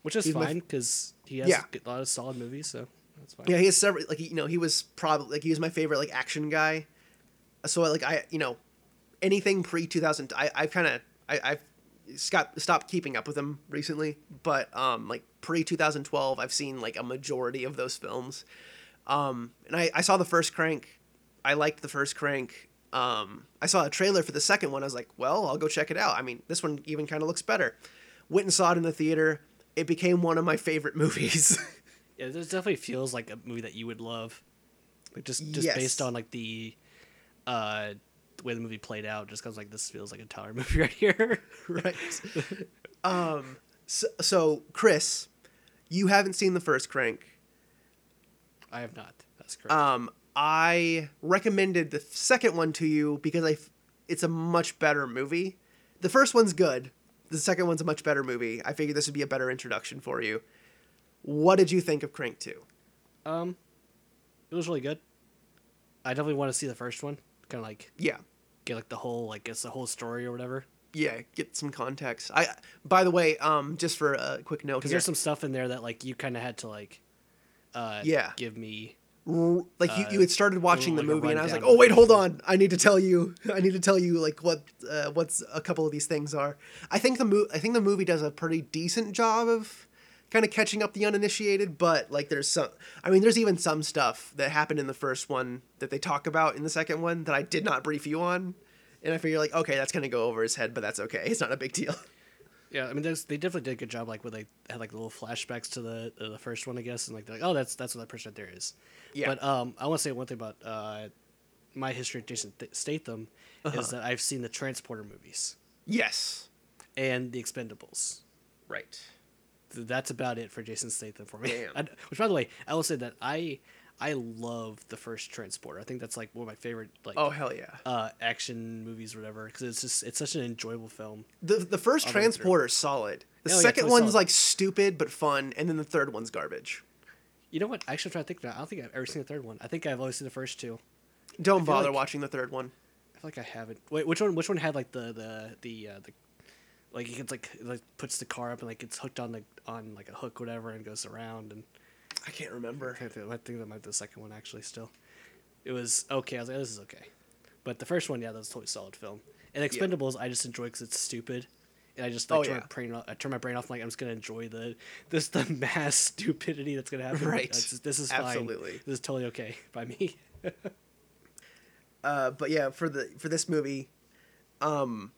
Which is fine because he has Yeah. a lot of solid movies, so that's fine. yeah, he has several. Like you know, he was probably like he was my favorite like action guy. So like I you know, anything pre two thousand, I I kind of I I've got stopped keeping up with him recently, but um like pre two thousand twelve, I've seen like a majority of those films. Um, and I I saw the first Crank. I liked the first Crank. Um, I saw a trailer for the second one. I was like, well, I'll go check it out. I mean, this one even kind of looks better. Went and saw it in the theater. It became one of my favorite movies. Yeah, this definitely feels like a movie that you would love. Like just just Yes. based on like the uh the way the movie played out, just because like this feels like a Tyler movie right here. right. um. So, so, Chris, you haven't seen the first Crank. I have not. That's correct. Um, I recommended the second one to you because I, f- it's a much better movie. The first one's good. The second one's a much better movie. I figured this would be a better introduction for you. What did you think of Crank Two? um, it was really good. I definitely want to see the first one. Kind of like Yeah, get like the whole like it's the whole story or whatever. yeah. Get some context. I, by the way, um, just for a quick note Because there's some stuff in there that like you kind of had to like, uh, Yeah. give me. Like you, you had started watching the like movie and I was like, oh wait, hold on, I need to tell you, I need to tell you like what uh, what's a couple of these things are. I think the mo- I think the movie does a pretty decent job of kind of catching up the uninitiated, but like there's some, I mean, there's even some stuff that happened in the first one that they talk about in the second one that I did not brief you on, and I figure like, okay, that's gonna go over his head, but that's okay, it's not a big deal. Yeah, I mean, they definitely did a good job. Like, where they had like little flashbacks to the uh, the first one, I guess, and like, they're like, oh, that's that's what that person right there is. Yeah. But um, I want to say one thing about uh, my history of Jason Th- Statham Uh-huh. is that I've seen the Transporter movies yes, and the Expendables. right. Th- That's about it for Jason Statham for me. Damn. I, which, by the way, I will say that I I love the first Transporter. I think that's like one of my favorite like Oh hell yeah. uh, action movies or whatever because it's just it's such an enjoyable film. The the first All the way solid. The Oh, yeah, second totally one's solid. like stupid but fun, and then the third one's garbage. You know what? Actually, I'm trying to think now. I don't think I've ever seen the third one. I think I've only seen the first two. Don't bother like- watching the third one. I feel like I haven't. Wait, which one? Which one had like the the the uh, the like he gets like like puts the car up and like gets hooked on the on like a hook whatever and goes around and I can't remember. I think that might be the second one actually. Still, it was okay. I was like, this is okay, but the first one, yeah, that was a totally solid film. And Expendables, I just enjoy because it's stupid. And I just like Oh, turn, yeah. my brain off, I turn my brain off. Like I'm just gonna enjoy the this the mass stupidity that's gonna happen. Right. Just- this is fine. Absolutely. This is totally okay by me. Uh, but yeah, for the for this movie, um,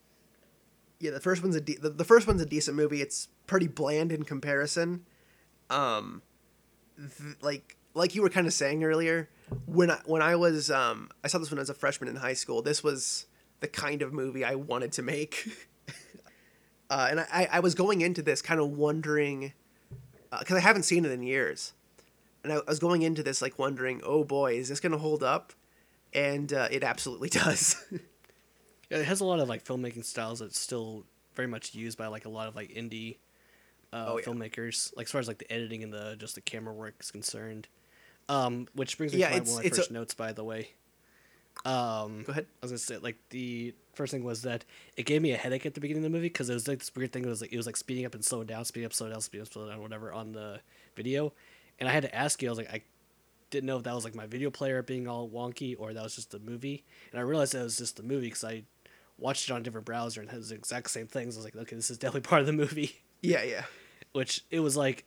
yeah, the first one's a de- the, the first one's a decent movie. It's pretty bland in comparison. Um, like like you were kind of saying earlier, when I when I was um I saw this when I was a freshman in high school. This was the kind of movie I wanted to make. uh, and I, I was going into this kind of wondering because I haven't seen it in years, and I, I was going into this like wondering, oh boy, is this gonna hold up? And uh, it absolutely does. Yeah, it has a lot of like filmmaking styles that's still very much used by like a lot of like indie uh, Oh, yeah. filmmakers. Like as far as like the editing and the just the camera work is concerned. Um, which brings me Yeah, to my, one of my it's first a- notes, by the way. Um, Go ahead. I was gonna say like the first thing was that it gave me a headache at the beginning of the movie because it was like this weird thing. It was like it was like speeding up and slowing down, speeding up, slow down, speeding up, slow down, whatever on the video. And I had to ask you. I was like, I didn't know if that was like my video player being all wonky or that was just the movie. And I realized that it was just the movie because I watched it on a different browser and it has the exact same things. I was like, okay, this is definitely part of the movie. yeah, yeah. Which it was like,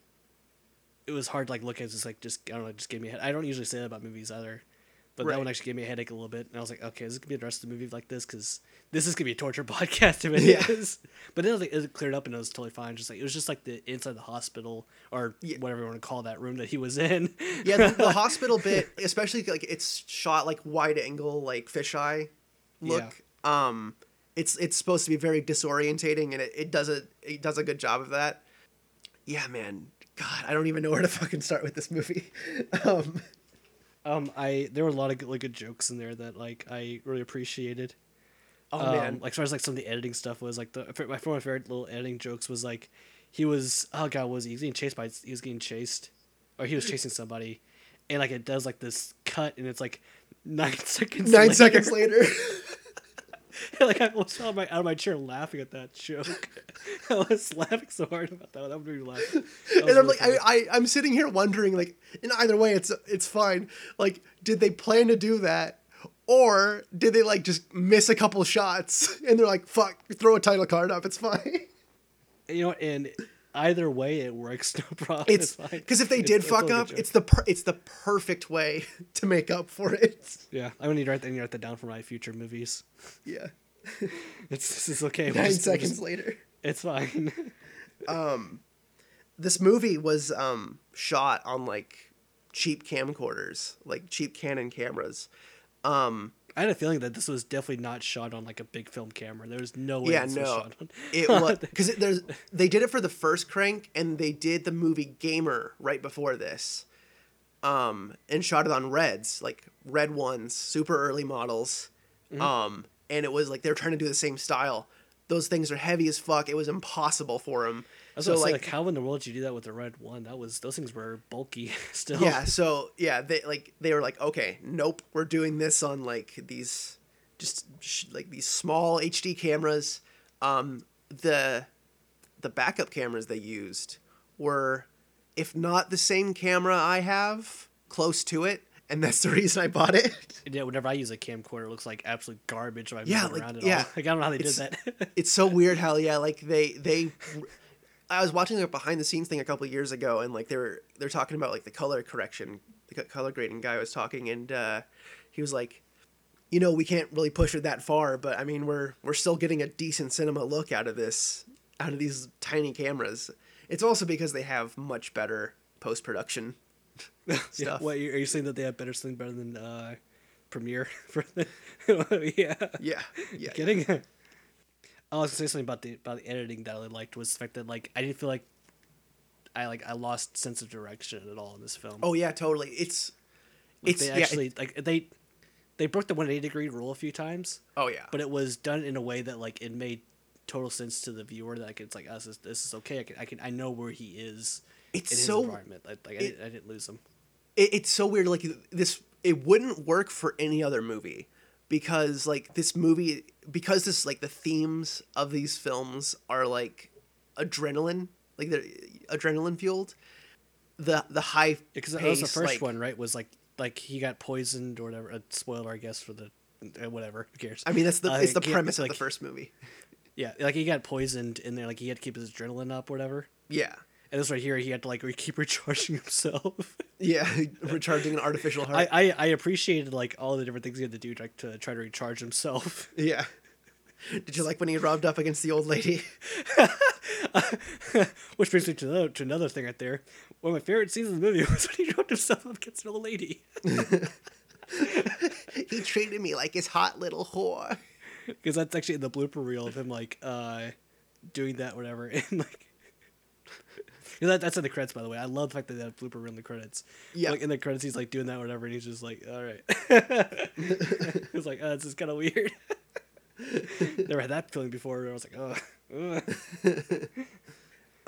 it was hard to like look at. It's just like just I don't know, just gave me. A head- I don't usually say that about movies either, but Right. that one actually gave me a headache a little bit. And I was like, okay, is this gonna be the rest of the movie like this? Because this is gonna be a torture podcast if it is. Yeah. But then like, it cleared up and it was totally fine. Just like it was just like the inside the hospital or Yeah. whatever you want to call that room that he was in. Yeah, the, the hospital bit, especially like it's shot like wide angle, like fisheye look. Um, it's it's supposed to be very disorientating, and it, it does a it does a good job of that. Yeah, man. God, I don't even know where to fucking start with this movie. Um, Um, I there were a lot of good, like good jokes in there that like I really appreciated. oh um, man, like as far as like some of the editing stuff was like the my one of my favorite little editing jokes was like he was oh god was he, he was getting chased by he was getting chased or he was chasing somebody and like it does like this cut and it's like nine seconds nine later. seconds later. like I was out of my out of my chair laughing at that joke. I was laughing so hard about that. That made me laugh. That was and I'm really like, funny. I, I, I'm sitting here wondering, like, in either way, it's it's fine. Like, did they plan to do that, or did they like just miss a couple shots and they're like, fuck, throw a title card up, it's fine. you know, and either way it works. No problem. It's fine. because if they did fuck up, it's the per- it's the perfect way to make up for it. yeah. I'm gonna need to write that, I need to write that down for my future movies. Yeah, It's this is okay. we're nine just- seconds just- later. It's fine. um, this movie was um shot on like cheap camcorders, like cheap Canon cameras. Um I had a feeling that this was definitely not shot on like a big film camera. There was no way yeah, this no. was shot on. It was because there's they did it for the first crank and they did the movie Gamer right before this. Um and shot it on reds, like red ones, super early models. Mm-hmm. Um and it was like they were trying to do the same style. Those things are heavy as fuck. It was impossible for them. I was so like, like, how in the world did you do that with the red one? That was those things were bulky still. yeah so yeah they like they were like okay nope we're doing this on like these just sh- like these small hd cameras um the the backup cameras they used were if not the same camera i have close to it and that's the reason i bought it yeah, whenever I use a camcorder, it looks like absolute garbage when I Yeah, like, around at yeah. all. Like I don't know how they It's- did that. it's so weird how yeah like they they i was watching a behind the scenes thing a couple of years ago and like they were they're talking about like the color correction the color grading guy was talking and uh he was like you know we can't really push it that far but i mean we're we're still getting a decent cinema look out of this out of these tiny cameras it's also because they have much better post-production Yeah, stuff what are you saying that they have better something better than uh, Premiere? For the, yeah, yeah yeah kidding. I was gonna say something about the about the editing that I really liked was the fact that like I didn't feel like I like I lost sense of direction at all in this film. oh yeah totally it's Like, it's they yeah, it- actually like they they broke the 180 degree rule a few times, oh yeah but it was done in a way that like it made total sense to the viewer that like, it's like us this, this is okay. I can I can I know where he is It's in his so- environment. Like, like I, didn't, I didn't lose him. it, it's so weird like this it wouldn't work for any other movie because like this movie because this like the themes of these films are like adrenaline like they're adrenaline fueled the the high because that was the first like- one, right? Was like like he got poisoned or whatever. A spoiler, I guess, for the uh, whatever. Who cares? i mean that's the Uh, it's the he- premise like, of the first movie Yeah, like he got poisoned in there. Like he had to keep his adrenaline up, or whatever. yeah And this right here, he had to like keep recharging himself. yeah recharging an artificial heart I, I I appreciated like all the different things he had to do to, to try to recharge himself. yeah did you like when he rubbed up against the old lady Which brings me to another, to another thing right there. One of my favorite scenes in the movie was when he rubbed himself up against an old lady. he treated me like his hot little whore Because that's actually in the blooper reel of him like uh doing that whatever and like. That, that's in the credits, by the way. I love the fact that they have blooper in the credits. Yeah. like in the credits, he's like doing that, or whatever, and he's just like, "All right." it's like, "Oh, this is kind of weird." Never had that feeling before. I was like, "Oh."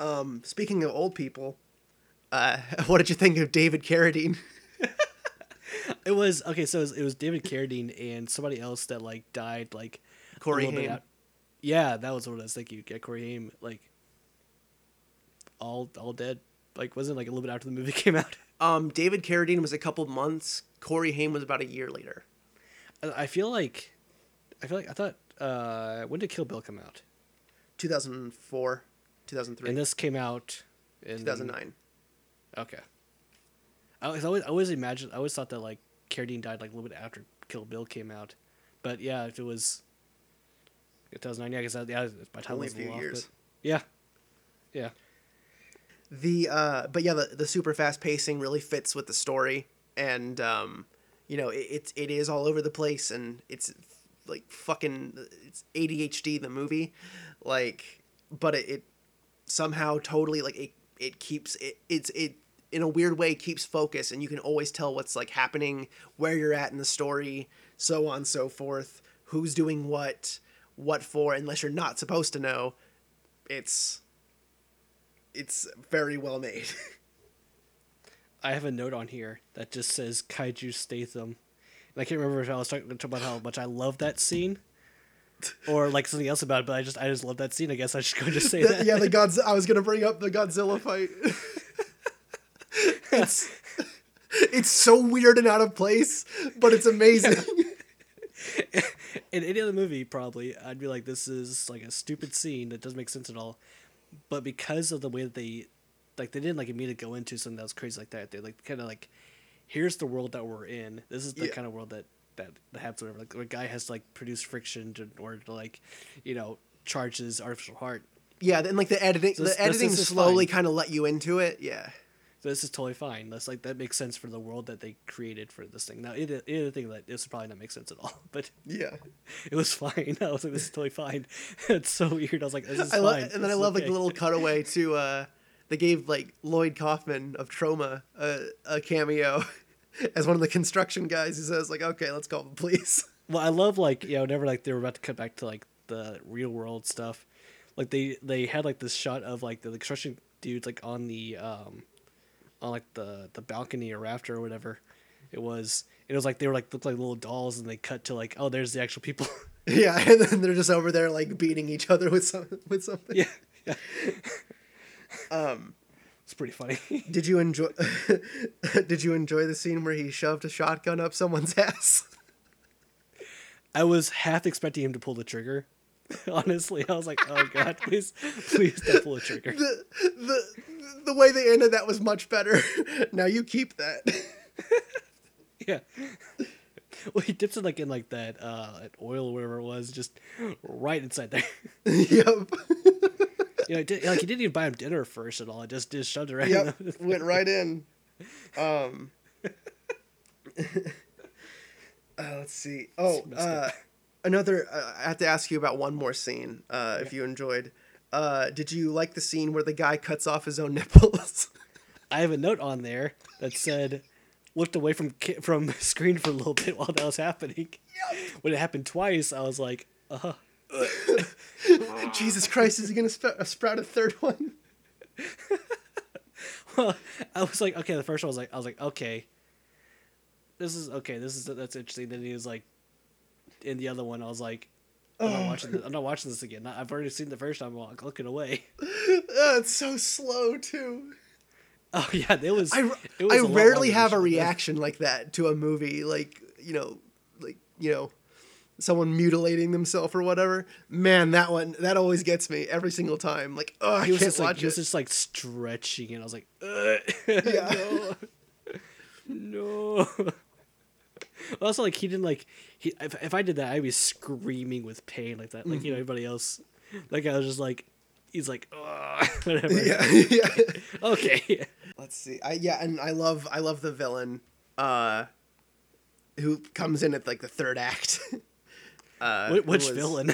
um speaking of old people uh what did you think of david carradine It was okay. So it was, it was David Carradine and somebody else that like died like Corey Haim. Yeah, that was what I was thinking. Yeah, Corey Haim like all all dead. Like wasn't it, like a little bit after the movie came out. Um, David Carradine was a couple months. Corey Haim was about a year later. I feel like I feel like I thought uh when did Kill Bill come out? 2004, 2003, And this came out in 2009. Okay. I always, I always, I always imagined, I always thought that like Carradine died like a little bit after Kill Bill came out, but yeah, if it was 2009, yeah, because yeah, my time Only was a few off, years. but- yeah, yeah. The uh, but yeah, the the super fast pacing really fits with the story, and um, you know, it, it is all over the place, and it's like fucking it's ADHD the movie, like, but it, it somehow totally like it it keeps it it's it in a weird way keeps focus and you can always tell what's like happening where you're at in the story so on so forth. Who's doing what what for unless you're not supposed to know. It's it's very well made I have a note on here that just says Kaiju Statham. And I can't remember if I was talking about how much I love that scene, or like something else about it. But I just I just love that scene. I guess I should go just say that. yeah the gods i was gonna bring up the godzilla fight it's it's so weird and out of place but it's amazing in any other movie probably i'd be like this is like a stupid scene that doesn't make sense at all but because of the way that they like they didn't like immediately go into something that was crazy like that they like kind of like here's the world that we're in this is the Yeah. kind of world that that that happens whatever like a guy has to like produce friction to, in order to like you know charge his artificial heart Yeah, and like the editing, So this- the editing this slowly kind of let you into it. Yeah. This is totally fine. That's like that makes sense for the world that they created for this thing. Now, the the other thing that this probably not make sense at all, but Yeah. it was fine. I was like, this is totally fine. it's so weird. I was like, this is I fine. love, and then This I love like the little cutaway to uh, they gave like Lloyd Kaufman of Troma a, a cameo as one of the construction guys who says like, okay, let's call the police. Well, I love like you know, whenever like they were about to cut back to like the real world stuff, like they they had like this shot of like the, the construction dudes like on the um on like the the balcony or rafter or whatever it was. It was like they were like looked like little dolls, and they cut to like oh, there's the actual people. yeah, and then they're just over there like beating each other with some with something. yeah, yeah. um, it's pretty funny. Did you enjoy? did you enjoy the scene where he shoved a shotgun up someone's ass? I was half expecting him to pull the trigger. Honestly, I was like, oh god, please, please don't pull the trigger. the the the way they ended that was much better. now you keep that. Yeah. Well, he dips it like in like that uh oil or whatever it was, just right inside there. yep. You know, did, like he didn't even buy him dinner first at all. It just just shoved it right. in Yep. the- Went right in. Um. uh, let's see. Oh, uh, another. Uh, I have to ask you about one more scene. Uh, if you enjoyed. Uh, did you like the scene where the guy cuts off his own nipples? I have a note on there that said, looked away from ki- from screen for a little bit while that was happening. When it happened twice, I was like, uh Jesus Christ! Is he gonna sp- sprout a third one? Well, I was like, okay. The first one was like, I was like, okay, this is okay. This is that's interesting. Then he was like, in the other one, I was like, I'm not watching. This, I'm not watching this again. I've already seen the first time. I'm like, looking away. Uh, it's so slow too. Oh yeah, it was. I, it was I rarely have a reaction like that to a movie, like you know, like you know, someone mutilating themselves or whatever. Man, that one that always gets me every single time. Like, oh, I He was can't just like watch he was just like stretching, and I was like, Ugh. Yeah. no. Also, like he didn't like he. If, if I did that, I'd be screaming with pain like that. Like Mm-hmm. you know, everybody else. Like I was just like, he's like, whatever. yeah, yeah. Okay. Let's see. I yeah, and I love I love the villain, uh, who comes in at like the third act. uh, Wh- which villain?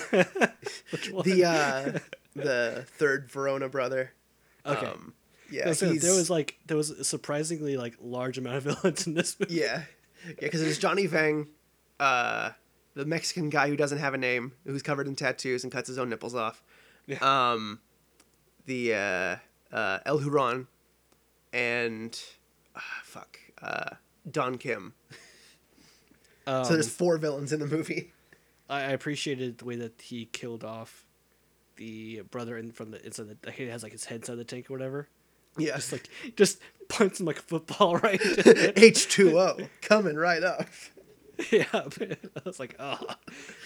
which one? The uh, the third Verona brother. Okay. Um, yeah, I was saying, he's, there was like there was a surprisingly like large amount of villains in this movie. Yeah, yeah, because it's Johnny Vang, uh, the Mexican guy who doesn't have a name, who's covered in tattoos and cuts his own nipples off. Yeah. Um, the uh, uh, El Huron, and ah, fuck, uh, Don Kim. Um, so there's four villains in the movie. I, I appreciated the way that he killed off the brother in from the inside the he has like his head inside the tank or whatever. Yeah, Just like just punts him like a football right. H two O coming right up. yeah, I was like, oh, I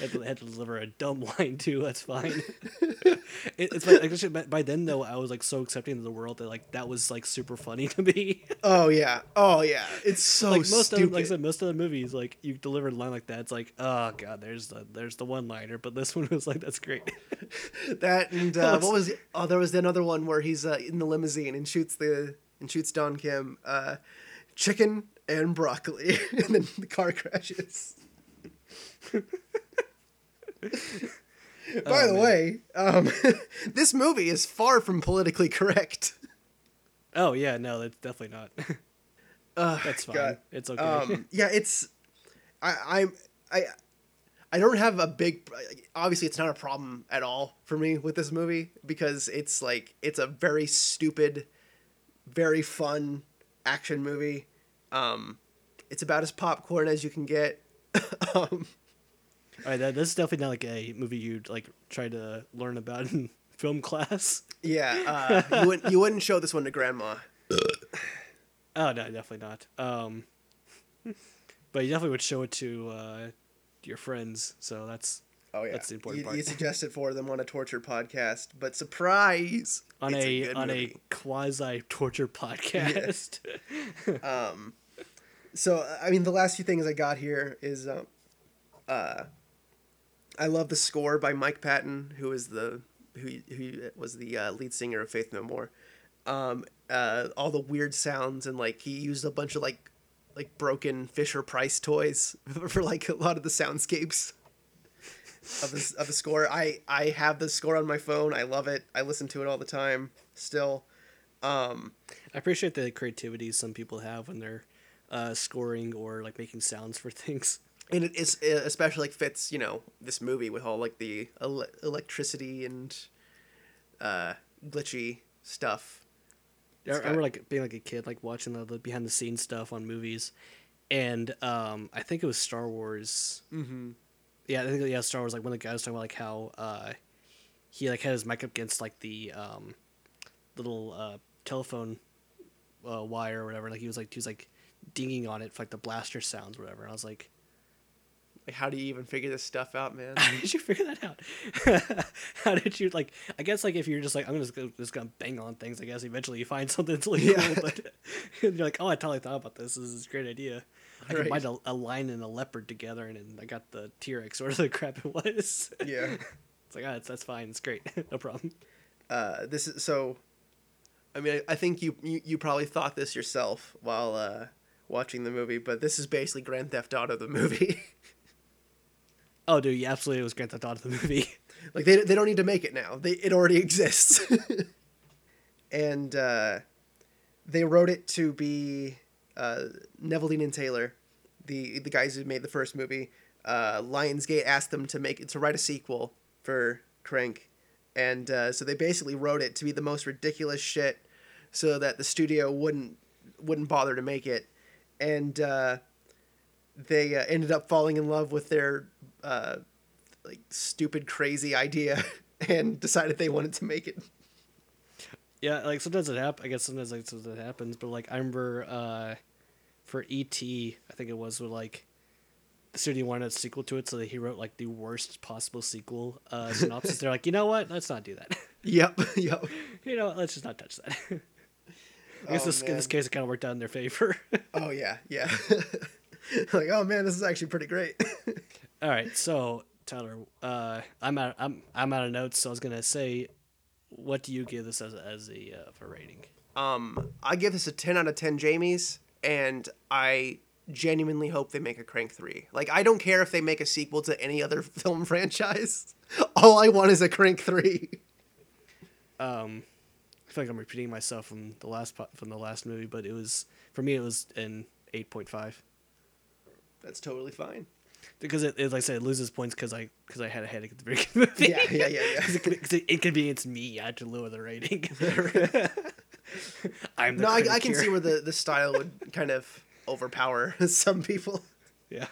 had to, had to deliver a dumb line too. That's fine. it, it's like, actually, by, by then though, I was like so accepting of the world that like that was like super funny to me. Oh yeah, oh yeah, it's so like most stupid. of like I said, most of the movies like you deliver a line like that, it's like oh god, there's the there's the one liner, but this one was like that's great. That and uh, what was oh there was another one where he's uh, in the limousine and shoots the and shoots Don Kim uh, chicken and broccoli and then the car crashes. By Oh, the man. way, um, this movie is far from politically correct. oh yeah, no, that's definitely not. Uh, That's fine. God. It's okay. Um, yeah, it's I I'm I I don't have a big obviously it's not a problem at all for me with this movie because it's like it's a very stupid very fun action movie. Um it's about as popcorn as you can get. um All right, that, this is definitely not like a movie you'd like try to learn about in film class. yeah, uh, you wouldn't you wouldn't show this one to grandma. Oh no, definitely not. Um, but you definitely would show it to uh, your friends. So that's Oh yeah, That's the important you, part. you suggest it for them on a torture podcast, but surprise, on a, good on movie. a quasi torture podcast. Um, so I mean, the last few things I got here is, um, uh, I love the score by Mike Patton, who is the who who was the uh, lead singer of Faith No More. Um, uh, all the weird sounds and like he used a bunch of like like broken Fisher Price toys for like a lot of the soundscapes of the of the score. I I have the score on my phone. I love it. I listen to it all the time. Still, um, I appreciate the creativity some people have when they're uh, scoring or like making sounds for things. and it is it especially like fits you know this movie with all like the ele- electricity and uh glitchy stuff. I got- remember like being like a kid, like watching the, the behind the scenes stuff on movies, and um, I think it was Star Wars. Mm-hmm. Yeah, I think yeah, Star Wars. Like one of the guys was talking about like how uh, he like had his mic up against like the um, little uh, telephone uh, wire or whatever. Like he was like he was like dinging on it for like the blaster sounds or whatever. And I was like, Like, how do you even figure this stuff out, man? how did you figure that out? how did you like? I guess like if you're just like I'm just gonna, just gonna bang on things. I guess eventually you find something that's really Yeah. cool. But you're like, oh, I totally thought about this. This is a great idea. I Right. combined a, a lion and a leopard together, and then I got the T Rex or the crap it was. yeah. it's like, ah, that's that's fine. It's great. no problem. Uh, this is so. I mean, I, I think you, you you probably thought this yourself while uh, watching the movie, but this is basically Grand Theft Auto the movie. Oh, dude, yeah, absolutely, it was Grand Theft Auto the movie. like they they don't need to make it now. They it already exists. and uh, they wrote it to be uh, Neveldine and Taylor, the the guys who made the first movie. Uh, Lionsgate asked them to make to write a sequel for Crank, and uh, so they basically wrote it to be the most ridiculous shit, so that the studio wouldn't wouldn't bother to make it, and uh, they uh, ended up falling in love with their uh, like stupid crazy idea and decided they wanted to make it. Yeah, like sometimes it happens. I guess sometimes like sometimes it happens, but like I remember uh, for ET, I think it was with like the studio wanted a sequel to it, so that he wrote like the worst possible sequel uh, synopsis. They're like, you know what? Let's not do that. Yep, yep. you know, what? let's just not touch that. I guess Oh, this, in this case, it kind of worked out in their favor. Oh yeah, yeah. like, oh man, this is actually pretty great. All right, so Tyler, uh, I'm out. I'm I'm out of notes. So I was gonna say, what do you give this as as a uh, for rating? um, I give this a ten out of ten Jamies, and I genuinely hope they make a Crank three. Like, I don't care if they make a sequel to any other film franchise. All I want is a Crank three. um I feel like I'm repeating myself from the last po- from the last movie, but it was for me it was an eight point five That's totally fine. because it, it like I said it loses points because I because I had a headache at the beginning of the movie. Yeah, yeah, yeah, yeah. Because it inconvenienced me. I had to lower the rating. I'm No, I, I can see where the, the style would kind of overpower some people. Yeah,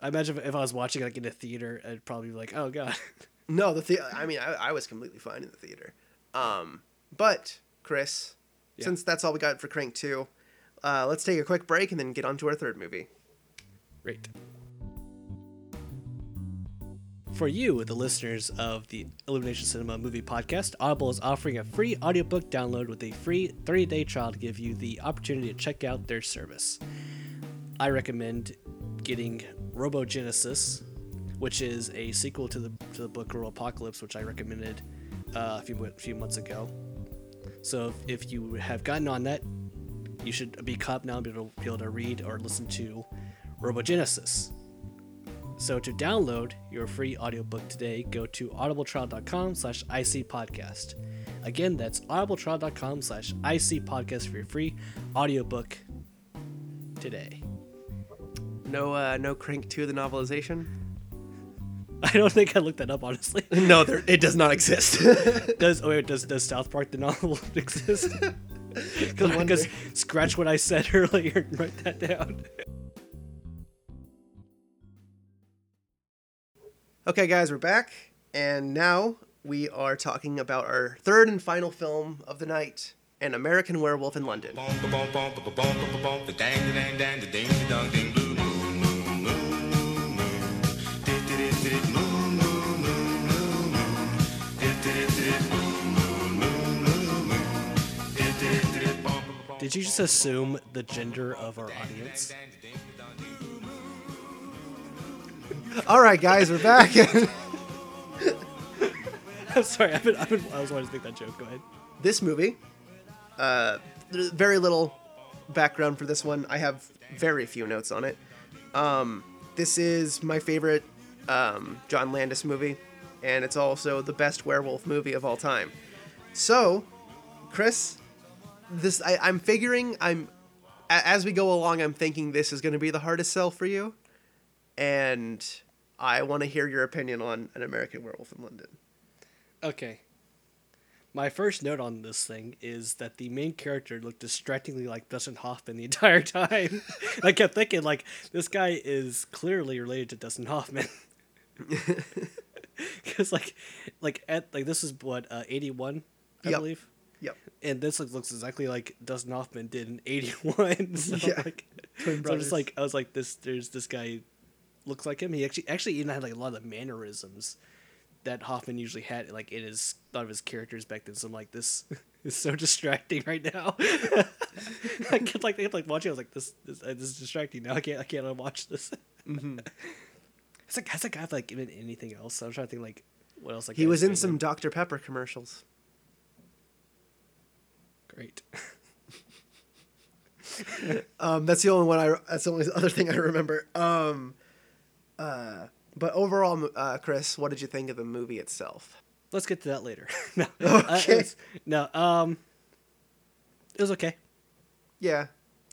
I imagine if, if I was watching like in a theater, I'd probably be like, "Oh God." No, the, the I mean, I, I was completely fine in the theater. Um, but Chris, Yeah. since that's all we got for Crank Two, uh, let's take a quick break and then get on to our third movie. Great. For you, the listeners of the Illumination Cinema Movie Podcast, Audible is offering a free audiobook download with a free 30 day trial to give you the opportunity to check out their service. I recommend getting Robogenesis, which is a sequel to the to the book Robopocalypse, which I recommended uh, a few few months ago. So if, if you have gotten on that, you should be caught up now and be able, be able to read or listen to Robogenesis. So to download your free audiobook today, go to audibletrial.com slash icpodcast. Again, that's audibletrial.com slash icpodcast for your free audiobook today. No, uh, no Crank Two the novelization. I don't think I looked that up honestly. No, there it does not exist. Does oh wait, does does South Park the novel exist? Because scratch what I said earlier and write that down. Okay, guys, we're back, and now we are talking about our third and final film of the night, An American Werewolf in London. Did you just assume the gender of our audience? All right, guys, we're back. I'm sorry. I've been, I've been, I was wanting to make that joke. Go ahead. this movie, uh, there's very little background for this one. I have very few notes on it. Um, this is my favorite um, John Landis movie, and it's also the best werewolf movie of all time. So, Chris, this I, I'm figuring I'm a- as we go along, I'm thinking this is going to be the hardest sell for you, and I want to hear your opinion on an American Werewolf in London. Okay. My first note on this thing is that the main character looked distractingly like Dustin Hoffman the entire time. I kept thinking, like, this guy is clearly related to Dustin Hoffman. Because, like, like at like this is what uh, eighty one, I Yep. believe, Yep. and this looks, looks exactly like Dustin Hoffman did in eighty one. so, Yeah. like, so I'm just like I was like this. There's this guy looks like him. He actually actually even had like a lot of the mannerisms that Hoffman usually had like in his a lot of his characters back then. So I'm like, this is so distracting right now. I kept like I kept like watching. I was like, this this, uh, this is distracting now. I can't I can't watch this. Mm-hmm. It's like has that guy like even anything else? I'm trying to think like what else. Like He was in some Dr. Pepper commercials. great. Um, that's the only one I. That's the only other thing I remember. Um, uh, but overall, uh, Chris, what did you think of the movie itself? Let's get to that later. no, uh, it was- no. Um, it was okay. Yeah,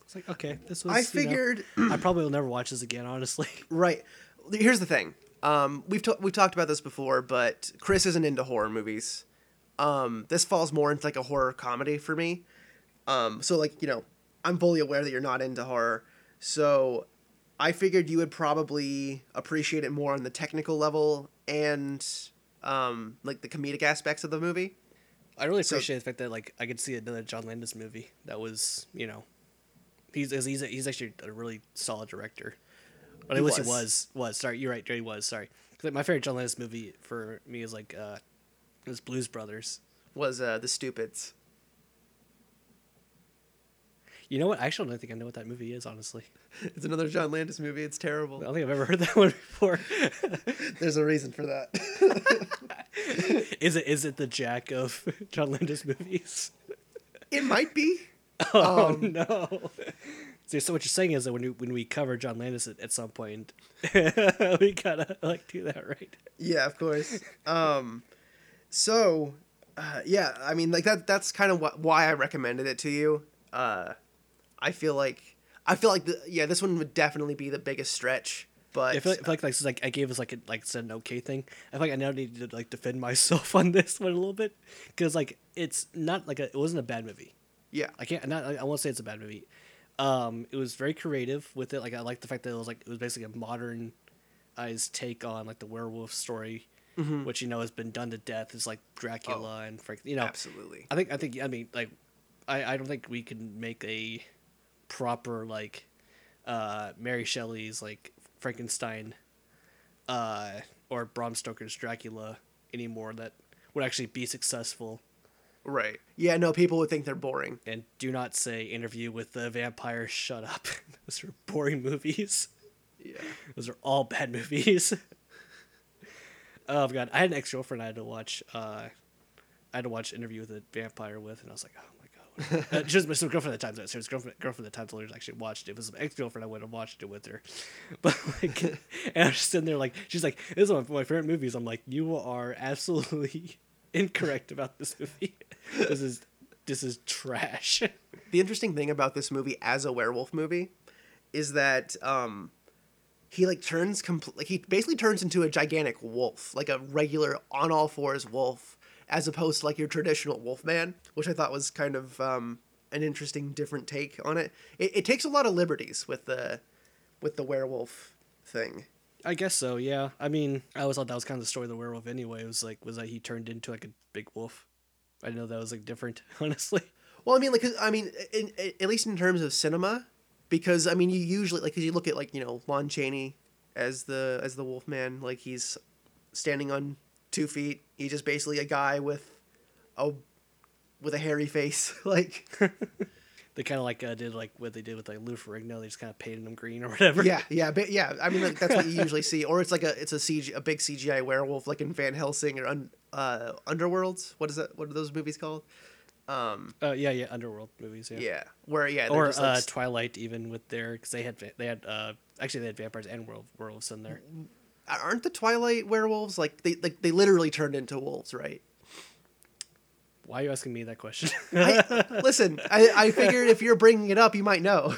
It's like okay, this was. I you know, figured. I probably will never watch this again. Honestly. right. Here's the thing. Um, we've ta- we've talked about this before, but Chris isn't into horror movies. Um, this falls more into like a horror comedy for me. Um, so like you know, I'm fully aware that you're not into horror, so I figured you would probably appreciate it more on the technical level and um, like the comedic aspects of the movie. I really So- appreciate the fact that like I could see another John Landis movie that was you know, he's he's he's actually a really solid director. But at least was. he was was sorry you're right he was sorry like, my favorite John Landis movie for me is like uh, it was Blues Brothers. Was uh, the Stupids? You know what? I actually don't think I know what that movie is. Honestly, It's another John Landis movie. It's terrible. I don't think I've ever heard that one before. There's a reason for that. is it is it the Jack of John Landis movies? it might be. Oh Um, no. See, so what you're saying is that when we, when we cover John Landis at, at some point, we gotta like do that right. Yeah, of course. Um, so, uh, yeah, I mean, like that. That's kind of wh- why I recommended it to you. Uh, I feel like I feel like the, yeah, this one would definitely be the biggest stretch. But I feel like, I feel like, like, this is like I gave us like a, like said an okay thing. I feel like I now need to like defend myself on this one a little bit because like it's not like a, it wasn't a bad movie. yeah, I can't not I won't say it's a bad movie. Um, it was very creative with it. Like I like the fact that it was like it was basically a modernized take on like the werewolf story, which you know has been done to death. It's like Dracula and Frank. You know, absolutely. I think I think I mean like I, I don't think we can make a proper like uh Mary Shelley's like Frankenstein uh or Bram Stoker's Dracula anymore that would actually be successful Right. Yeah. No, people would think they're boring. and do not say interview with the vampire shut up those are boring movies Yeah. those are all bad movies oh god i had an ex-girlfriend i had to watch uh i had to watch interview with a vampire with and i was like oh uh, she was my some girlfriend at the time so was girlfriend, girlfriend at the time her actually watched it. It was an ex-girlfriend i went and watched it with her. But like and i was just sitting there like she's like this is one of my favorite movies. I'm like you are absolutely incorrect about this movie. This is this is trash. The interesting thing about this movie as a werewolf movie is that um, he like turns compl- like he basically turns into a gigantic wolf, like a regular on all fours wolf, as opposed to like your traditional wolf man, which I thought was kind of um, an interesting, different take on it. it. It takes a lot of liberties with the with the werewolf thing. I guess so. Yeah. I mean, I always thought that was kind of the story of the werewolf. Anyway, it was like was that he turned into like a big wolf. I didn't know that was like different. Honestly, Well, I mean, like, I mean, in, in, at least in terms of cinema, because I mean, you usually like, cause you look at like you know Lon Chaney as the as the Wolfman, like he's standing on two feet. He's just basically a guy with a with a hairy face, like They kind of like uh, did like what they did with like Lou Ferrigno. They just kind of painted him green or whatever. Yeah, yeah, but yeah. I mean, like, that's what you usually see, or it's like a it's a CG a big CGI werewolf, like in Van Helsing or un, uh, Underworlds. What is that? What are those movies called? Um, Uh, yeah, yeah. Underworld movies. Yeah. yeah, where yeah, Or just, like, uh, s- Twilight, even with their because they had they had uh actually they had vampires and werewolf, werewolves in there. Aren't the Twilight werewolves like they like they literally turned into wolves, right? Why are you asking me that question? I, listen, I, I figured if you're bringing it up, you might know.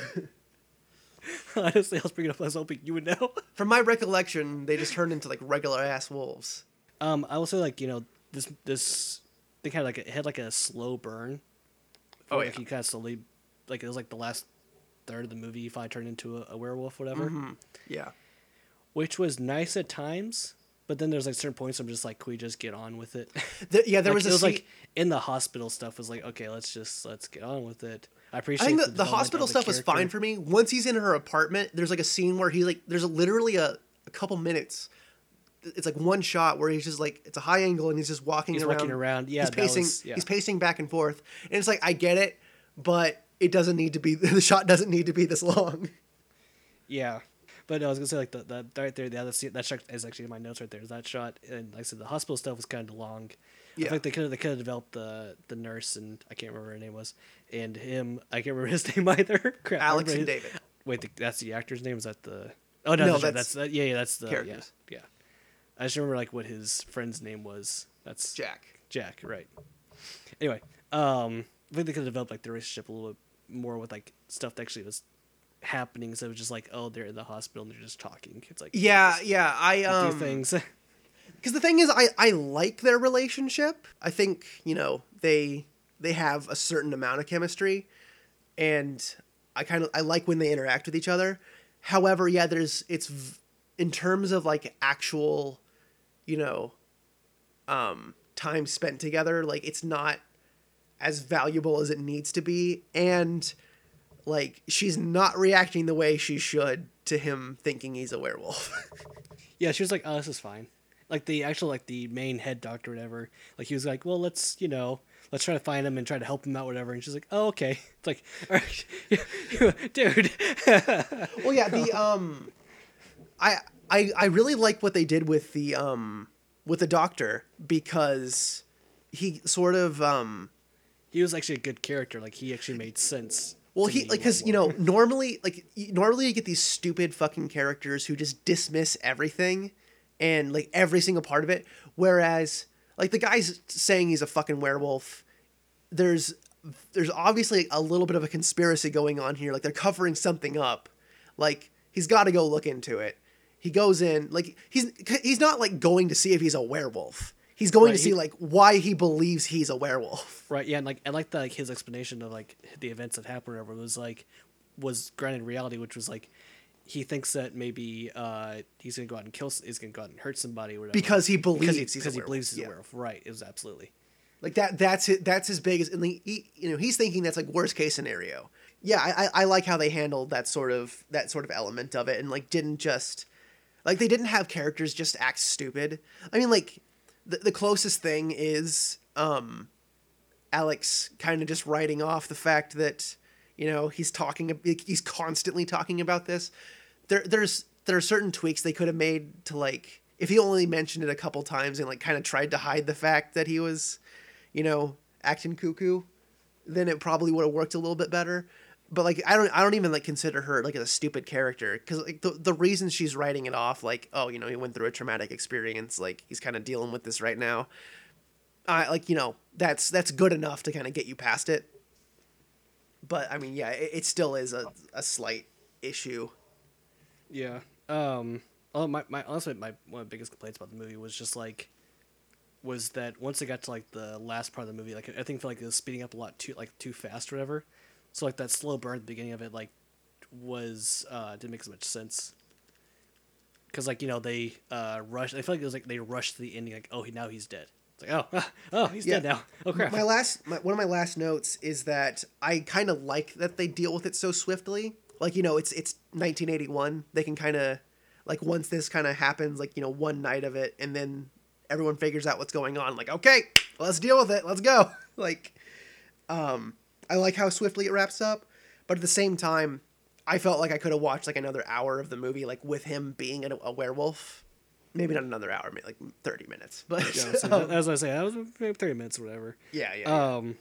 Honestly, I was bringing it up. I was hoping you would know. From my recollection, they just turned into like regular ass wolves. Um, I will say like you know this this they kind of like it had like a slow burn. Oh, like yeah. you kind of slowly like it was like the last third of the movie if I turned into a, a werewolf, whatever, Yeah. Which was nice at times. But then there's like certain points I'm just like, can we just get on with it? There, yeah, there Like, was a it was scene- like in the hospital stuff was like, okay, let's just let's get on with it. I appreciate. I think the, the development hospital stuff was fine for me. Once he's in her apartment, there's like a scene where he like there's a, literally a, a couple minutes. It's like one shot where he's just like it's a high angle and he's just walking He's around. walking around, yeah, he's pacing. was- yeah. He's pacing back and forth, and it's like I get it, but it doesn't need to be the shot doesn't need to be this long. Yeah, but no, I was gonna say like the, the right there, the other scene, that shot is actually in my notes right there. Is that shot, and like I said, the hospital stuff was kind of long. I Yeah. think they could have they could have developed the the nurse and I can't remember her name was, and him I can't remember his name either. Crap, Alex and his- David. Wait, the, that's the actor's name. Is that the? Oh no, No, that's, that's that's that, yeah, yeah, that's the characters. Yeah, yeah. I just remember like what his friend's name was. That's Jack. Jack, right. Anyway, um, I think they could have developed like the relationship a little bit more with like stuff that actually was happening instead of just like, oh, they're in the hospital and they're just talking. It's like Yeah, yeah. I do um things. because the thing is I, I like their relationship i think you know they they have a certain amount of chemistry and i kind of i like when they interact with each other however yeah there's it's v- in terms of like actual you know um time spent together like it's not as valuable as it needs to be and like she's not reacting the way she should to him thinking he's a werewolf yeah, she was like, oh, this is fine. Like the actual like the main head doctor, or whatever. Like he was like, well, let's you know. Let's try to find him and try to help him out, whatever. And she's like, "Oh, okay." It's like, all right, dude. well yeah the um I, I i really like what they did with the um with the doctor because he sort of um he was actually a good character. Like he actually made sense. Well he like because you know normally like normally you get these stupid fucking characters who just dismiss everything and like every single part of it. Whereas like the guy's saying he's a fucking werewolf there's there's obviously a little bit of a conspiracy going on here. Like they're covering something up. Like he's got to go look into it. He goes in like he's he's not like going to see if he's a werewolf he's going Right, to see he- like why he believes he's a werewolf Right, yeah, and like I like that like his explanation of like the events that happened or whatever was like was grounded in reality, which was like he thinks that maybe uh he's gonna go out and kill he's gonna go out and hurt somebody or whatever Because he because believes he, he's a because he werewolf, believes he's yeah. a werewolf. Right, it was absolutely. Like that that's it that's his biggest and he, he- you know he's thinking that's like worst case scenario. Yeah, I, I I like how they handled that sort of that sort of element of it and like didn't just like they didn't have characters just act stupid. I mean like the the closest thing is um Alex kind of just writing off the fact that you know he's talking he's constantly talking about this. There there's there are certain tweaks they could have made to like if he only mentioned it a couple times and like kind of tried to hide the fact that he was you know acting cuckoo then it probably would have worked a little bit better but like i don't i don't even like consider her like a stupid character because like the, the reason she's writing it off like oh you know he went through a traumatic experience like he's kind of dealing with this right now uh, like you know that's that's good enough to kind of get you past it but i mean yeah it, it still is a, a slight issue Yeah. Um. Oh, my my honestly, my one of the biggest complaints about the movie was just like, was that once it got to like the last part of the movie, like I think felt like it was speeding up a lot too like too fast or whatever. So like that slow burn at the beginning of it like was uh didn't make as much sense. Cause like you know they uh rushed. I feel like it was like they rushed to the ending. Like oh he now he's dead. It's like oh oh he's dead now. Oh crap. My last, my, one of my last notes is that I kind of like that they deal with it so swiftly. Like you know, it's it's 1981. They can kind of like once this kind of happens, like you know, one night of it, and then everyone figures out what's going on. Like okay, let's deal with it. Let's go. like, um, I like how swiftly it wraps up. but at the same time, I felt like I could have watched like another hour of the movie like with him being a, a werewolf. Maybe not another hour, maybe like thirty minutes. But Yeah, so as I say, that was maybe thirty minutes or whatever. yeah, yeah, yeah. Um,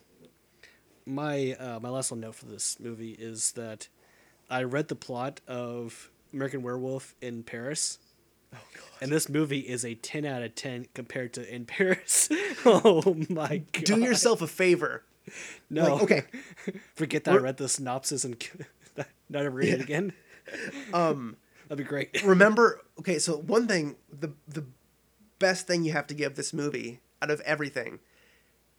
my uh, my last one note for this movie is that I read the plot of American Werewolf in Paris. oh god. And this movie is a 10 out of 10 compared to In Paris. oh my god. Do yourself a favor. no. Like, okay, Forget that I read the synopsis and not ever read it again. um, That'd be great. remember. Okay, so one thing, the the best thing you have to give this movie out of everything,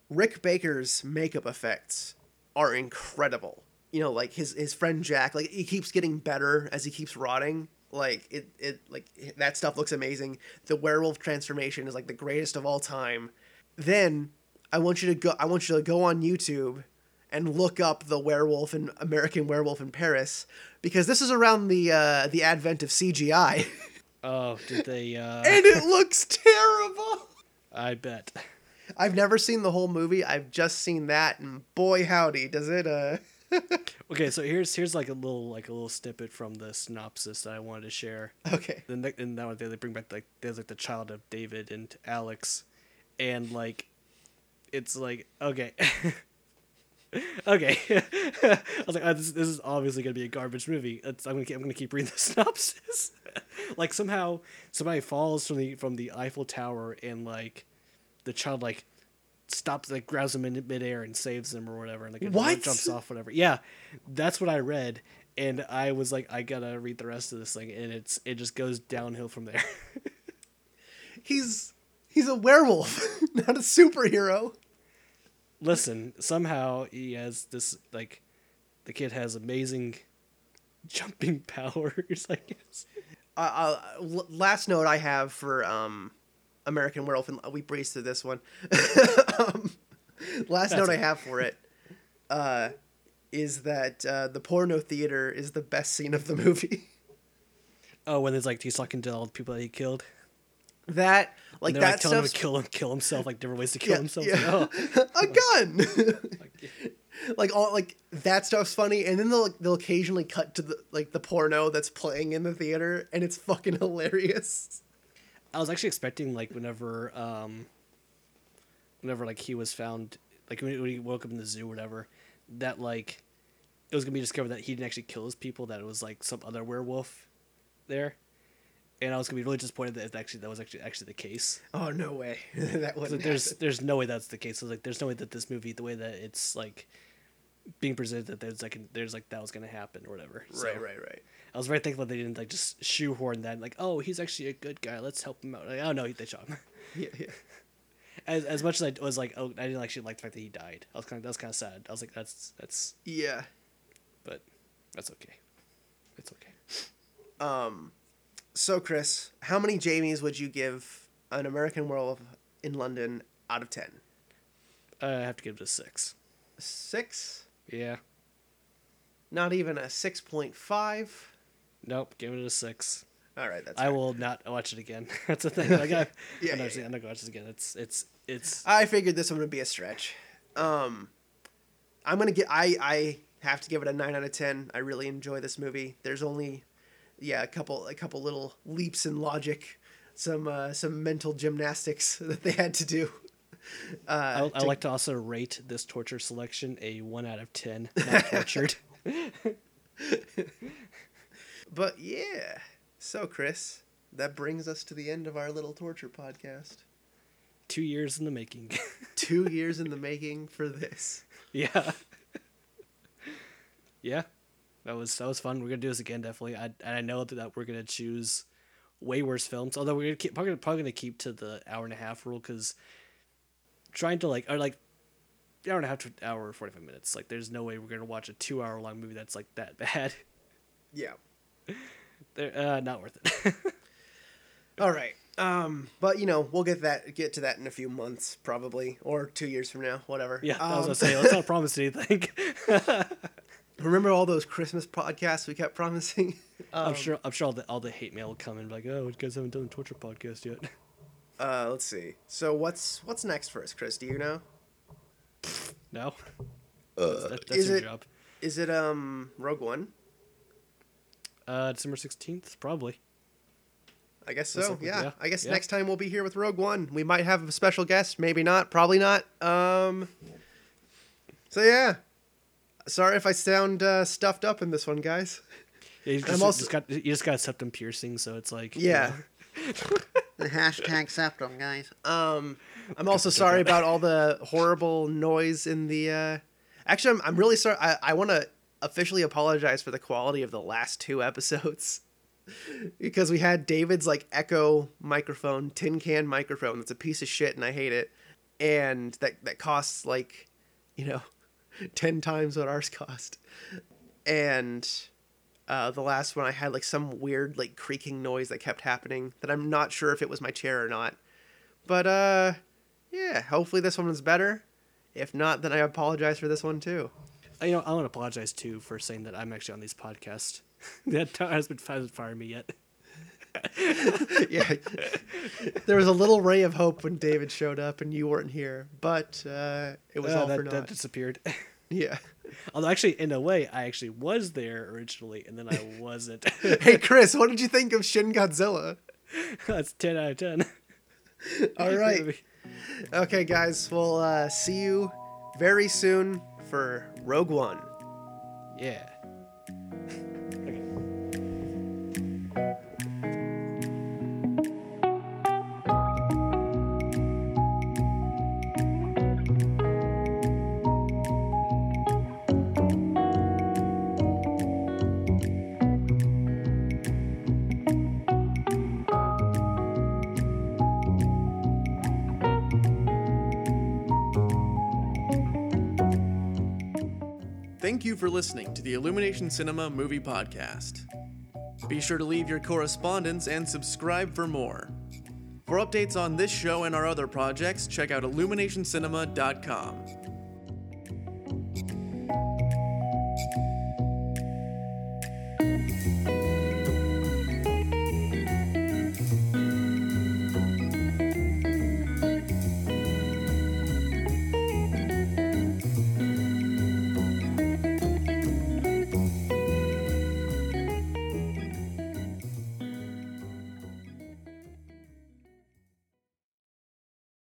Rick Baker's makeup effects are incredible. You know, like his his friend Jack, like he keeps getting better as he keeps rotting. Like it, it like that stuff looks amazing. The werewolf transformation is like the greatest of all time. Then I want you to go. I want you to go on YouTube and look up the werewolf in American Werewolf in Paris because this is around the uh, the advent of CGI, Oh, did they? Uh, and it looks terrible. I bet. I've never seen the whole movie. I've just seen that, and boy howdy, does it uh Okay, so here's here's like a little like a little snippet from the synopsis that I wanted to share. okay. And ne- and now they they bring back like there's like the child of David and Alex, and like, it's like okay. okay, I was like, oh, this, this is obviously gonna be a garbage movie. It's, I'm gonna keep, I'm gonna keep reading the synopsis. like somehow somebody falls from the from the Eiffel Tower and like, the child like stops like grabs him in midair and saves him or whatever, and like What? jumps off whatever. Yeah, that's what I read, and I was like, I gotta read the rest of this thing, and it's it just goes downhill from there. He's he's a werewolf, not a superhero. Listen, somehow he has this like, the kid has amazing jumping powers. I guess. Uh, uh, last note I have for um, American Werewolf, and we breezed through this one. um, last note I have for it uh, is that uh, the porno theater is the best scene of the movie. Oh, when there's like he's talking to all the people that he killed. that like And that like telling him to kill him, kill himself, like different ways to kill Yeah, himself. yeah. Like, oh, a gun. like, all like that stuff's funny, and then they'll they'll occasionally cut to the like the porno that's playing in the theater, and it's fucking hilarious. I was actually expecting like whenever um whenever like he was found like when he, when he woke up in the zoo or whatever that like it was gonna be discovered that he didn't actually kill his people that it was like some other werewolf there and I was gonna be really disappointed that actually that was actually actually the case Oh no way, that So wasn't. there's happen. there's no way that's the case so like there's no way that this movie the way that it's like being presented that there's like there's like that was gonna happen or whatever So right, right, right. I was very thankful they didn't like just shoehorn that like oh he's actually a good guy let's help him out like, oh no they shot him Yeah, yeah. as as much as I was like, oh, I didn't actually like the fact that he died. I was kind of that was kind of sad. I was like, that's that's, Yeah. but that's okay. It's okay. Um, so Chris, how many Jamies would you give an American Werewolf in London out of ten? I have to give it a six. Six? Yeah. Not even a six point five. Nope. Give it a six. All right, that's. I fair. will not watch it again. that's the thing. Like, I, Yeah, I'm, yeah, not, yeah. I'm not gonna watch this again. It's it's it's. I figured this one would be a stretch. Um, I'm gonna get. I I have to give it a nine out of ten. I really enjoy this movie. There's only, yeah, a couple a couple little leaps in logic, some uh, some mental gymnastics that they had to do. Uh, I, I to- like to also rate this torture selection a one out of ten. Not tortured. But yeah. So Chris, that brings us to the end of our little torture podcast. Two years in the making. Two years in the making for this. yeah. yeah. That was that was fun. We're gonna do this again, definitely. I and I know that we're gonna choose way worse films. Although we're gonna keep probably, probably gonna keep to the hour and a half rule because trying to like or like hour and a half to hour forty five minutes. Like, there's no way we're gonna watch a two hour long movie that's like that bad. Yeah. They're uh, not worth it. All right. Um, but you know, we'll get that get to that in a few months, probably, or two years from now, whatever. yeah, I was Um, gonna say let's not promise anything. Remember all those Christmas podcasts we kept promising? I'm sure I'm sure all the all the hate mail will come and be like, oh, you guys haven't done a torture podcast yet. Uh, let's see. So what's what's next for us, Chris? Do you know? No, Uh, that, that's is your it job. Is it um Rogue One? Uh, December sixteenth, probably. I guess so. like- yeah. yeah, I guess yeah. next time we'll be here with Rogue One. We might have a special guest, maybe not, probably not. Um So yeah. Sorry if I sound uh, stuffed up in this one, guys. Yeah, you I'm also- just got you just got septum piercing, so it's like you Yeah. know. The hashtag septum, guys. Um I'm also sorry about all the horrible noise in the uh Actually, I'm, I'm really sorry. I, I want to officially apologize for the quality of the last two episodes. because we had David's like echo microphone, tin can microphone that's a piece of shit and I hate it. And that that costs like, you know, 10 times what ours cost. And uh, the last one I had like some weird like creaking noise that kept happening that I'm not sure if it was my chair or not. But uh yeah, hopefully this one was better. If not, then I apologize for this one too. You know, I want to apologize too for saying that I'm actually on these podcasts. that hasn't hasn't fired me yet. yeah. there was a little ray of hope when David showed up and you weren't here, but uh, it was Uh, all that, for that disappeared. Yeah. Although actually, in a way, I actually was there originally, and then I wasn't. Hey Chris, what did you think of Shin Godzilla? That's ten out of ten. All right. Okay, guys, we'll uh, see you very soon for Rogue One. Yeah. Thank you for listening to the Illumination Cinema Movie Podcast. Be sure to leave your correspondence and subscribe for more. For updates on this show and our other projects, check out illuminationcinema.com.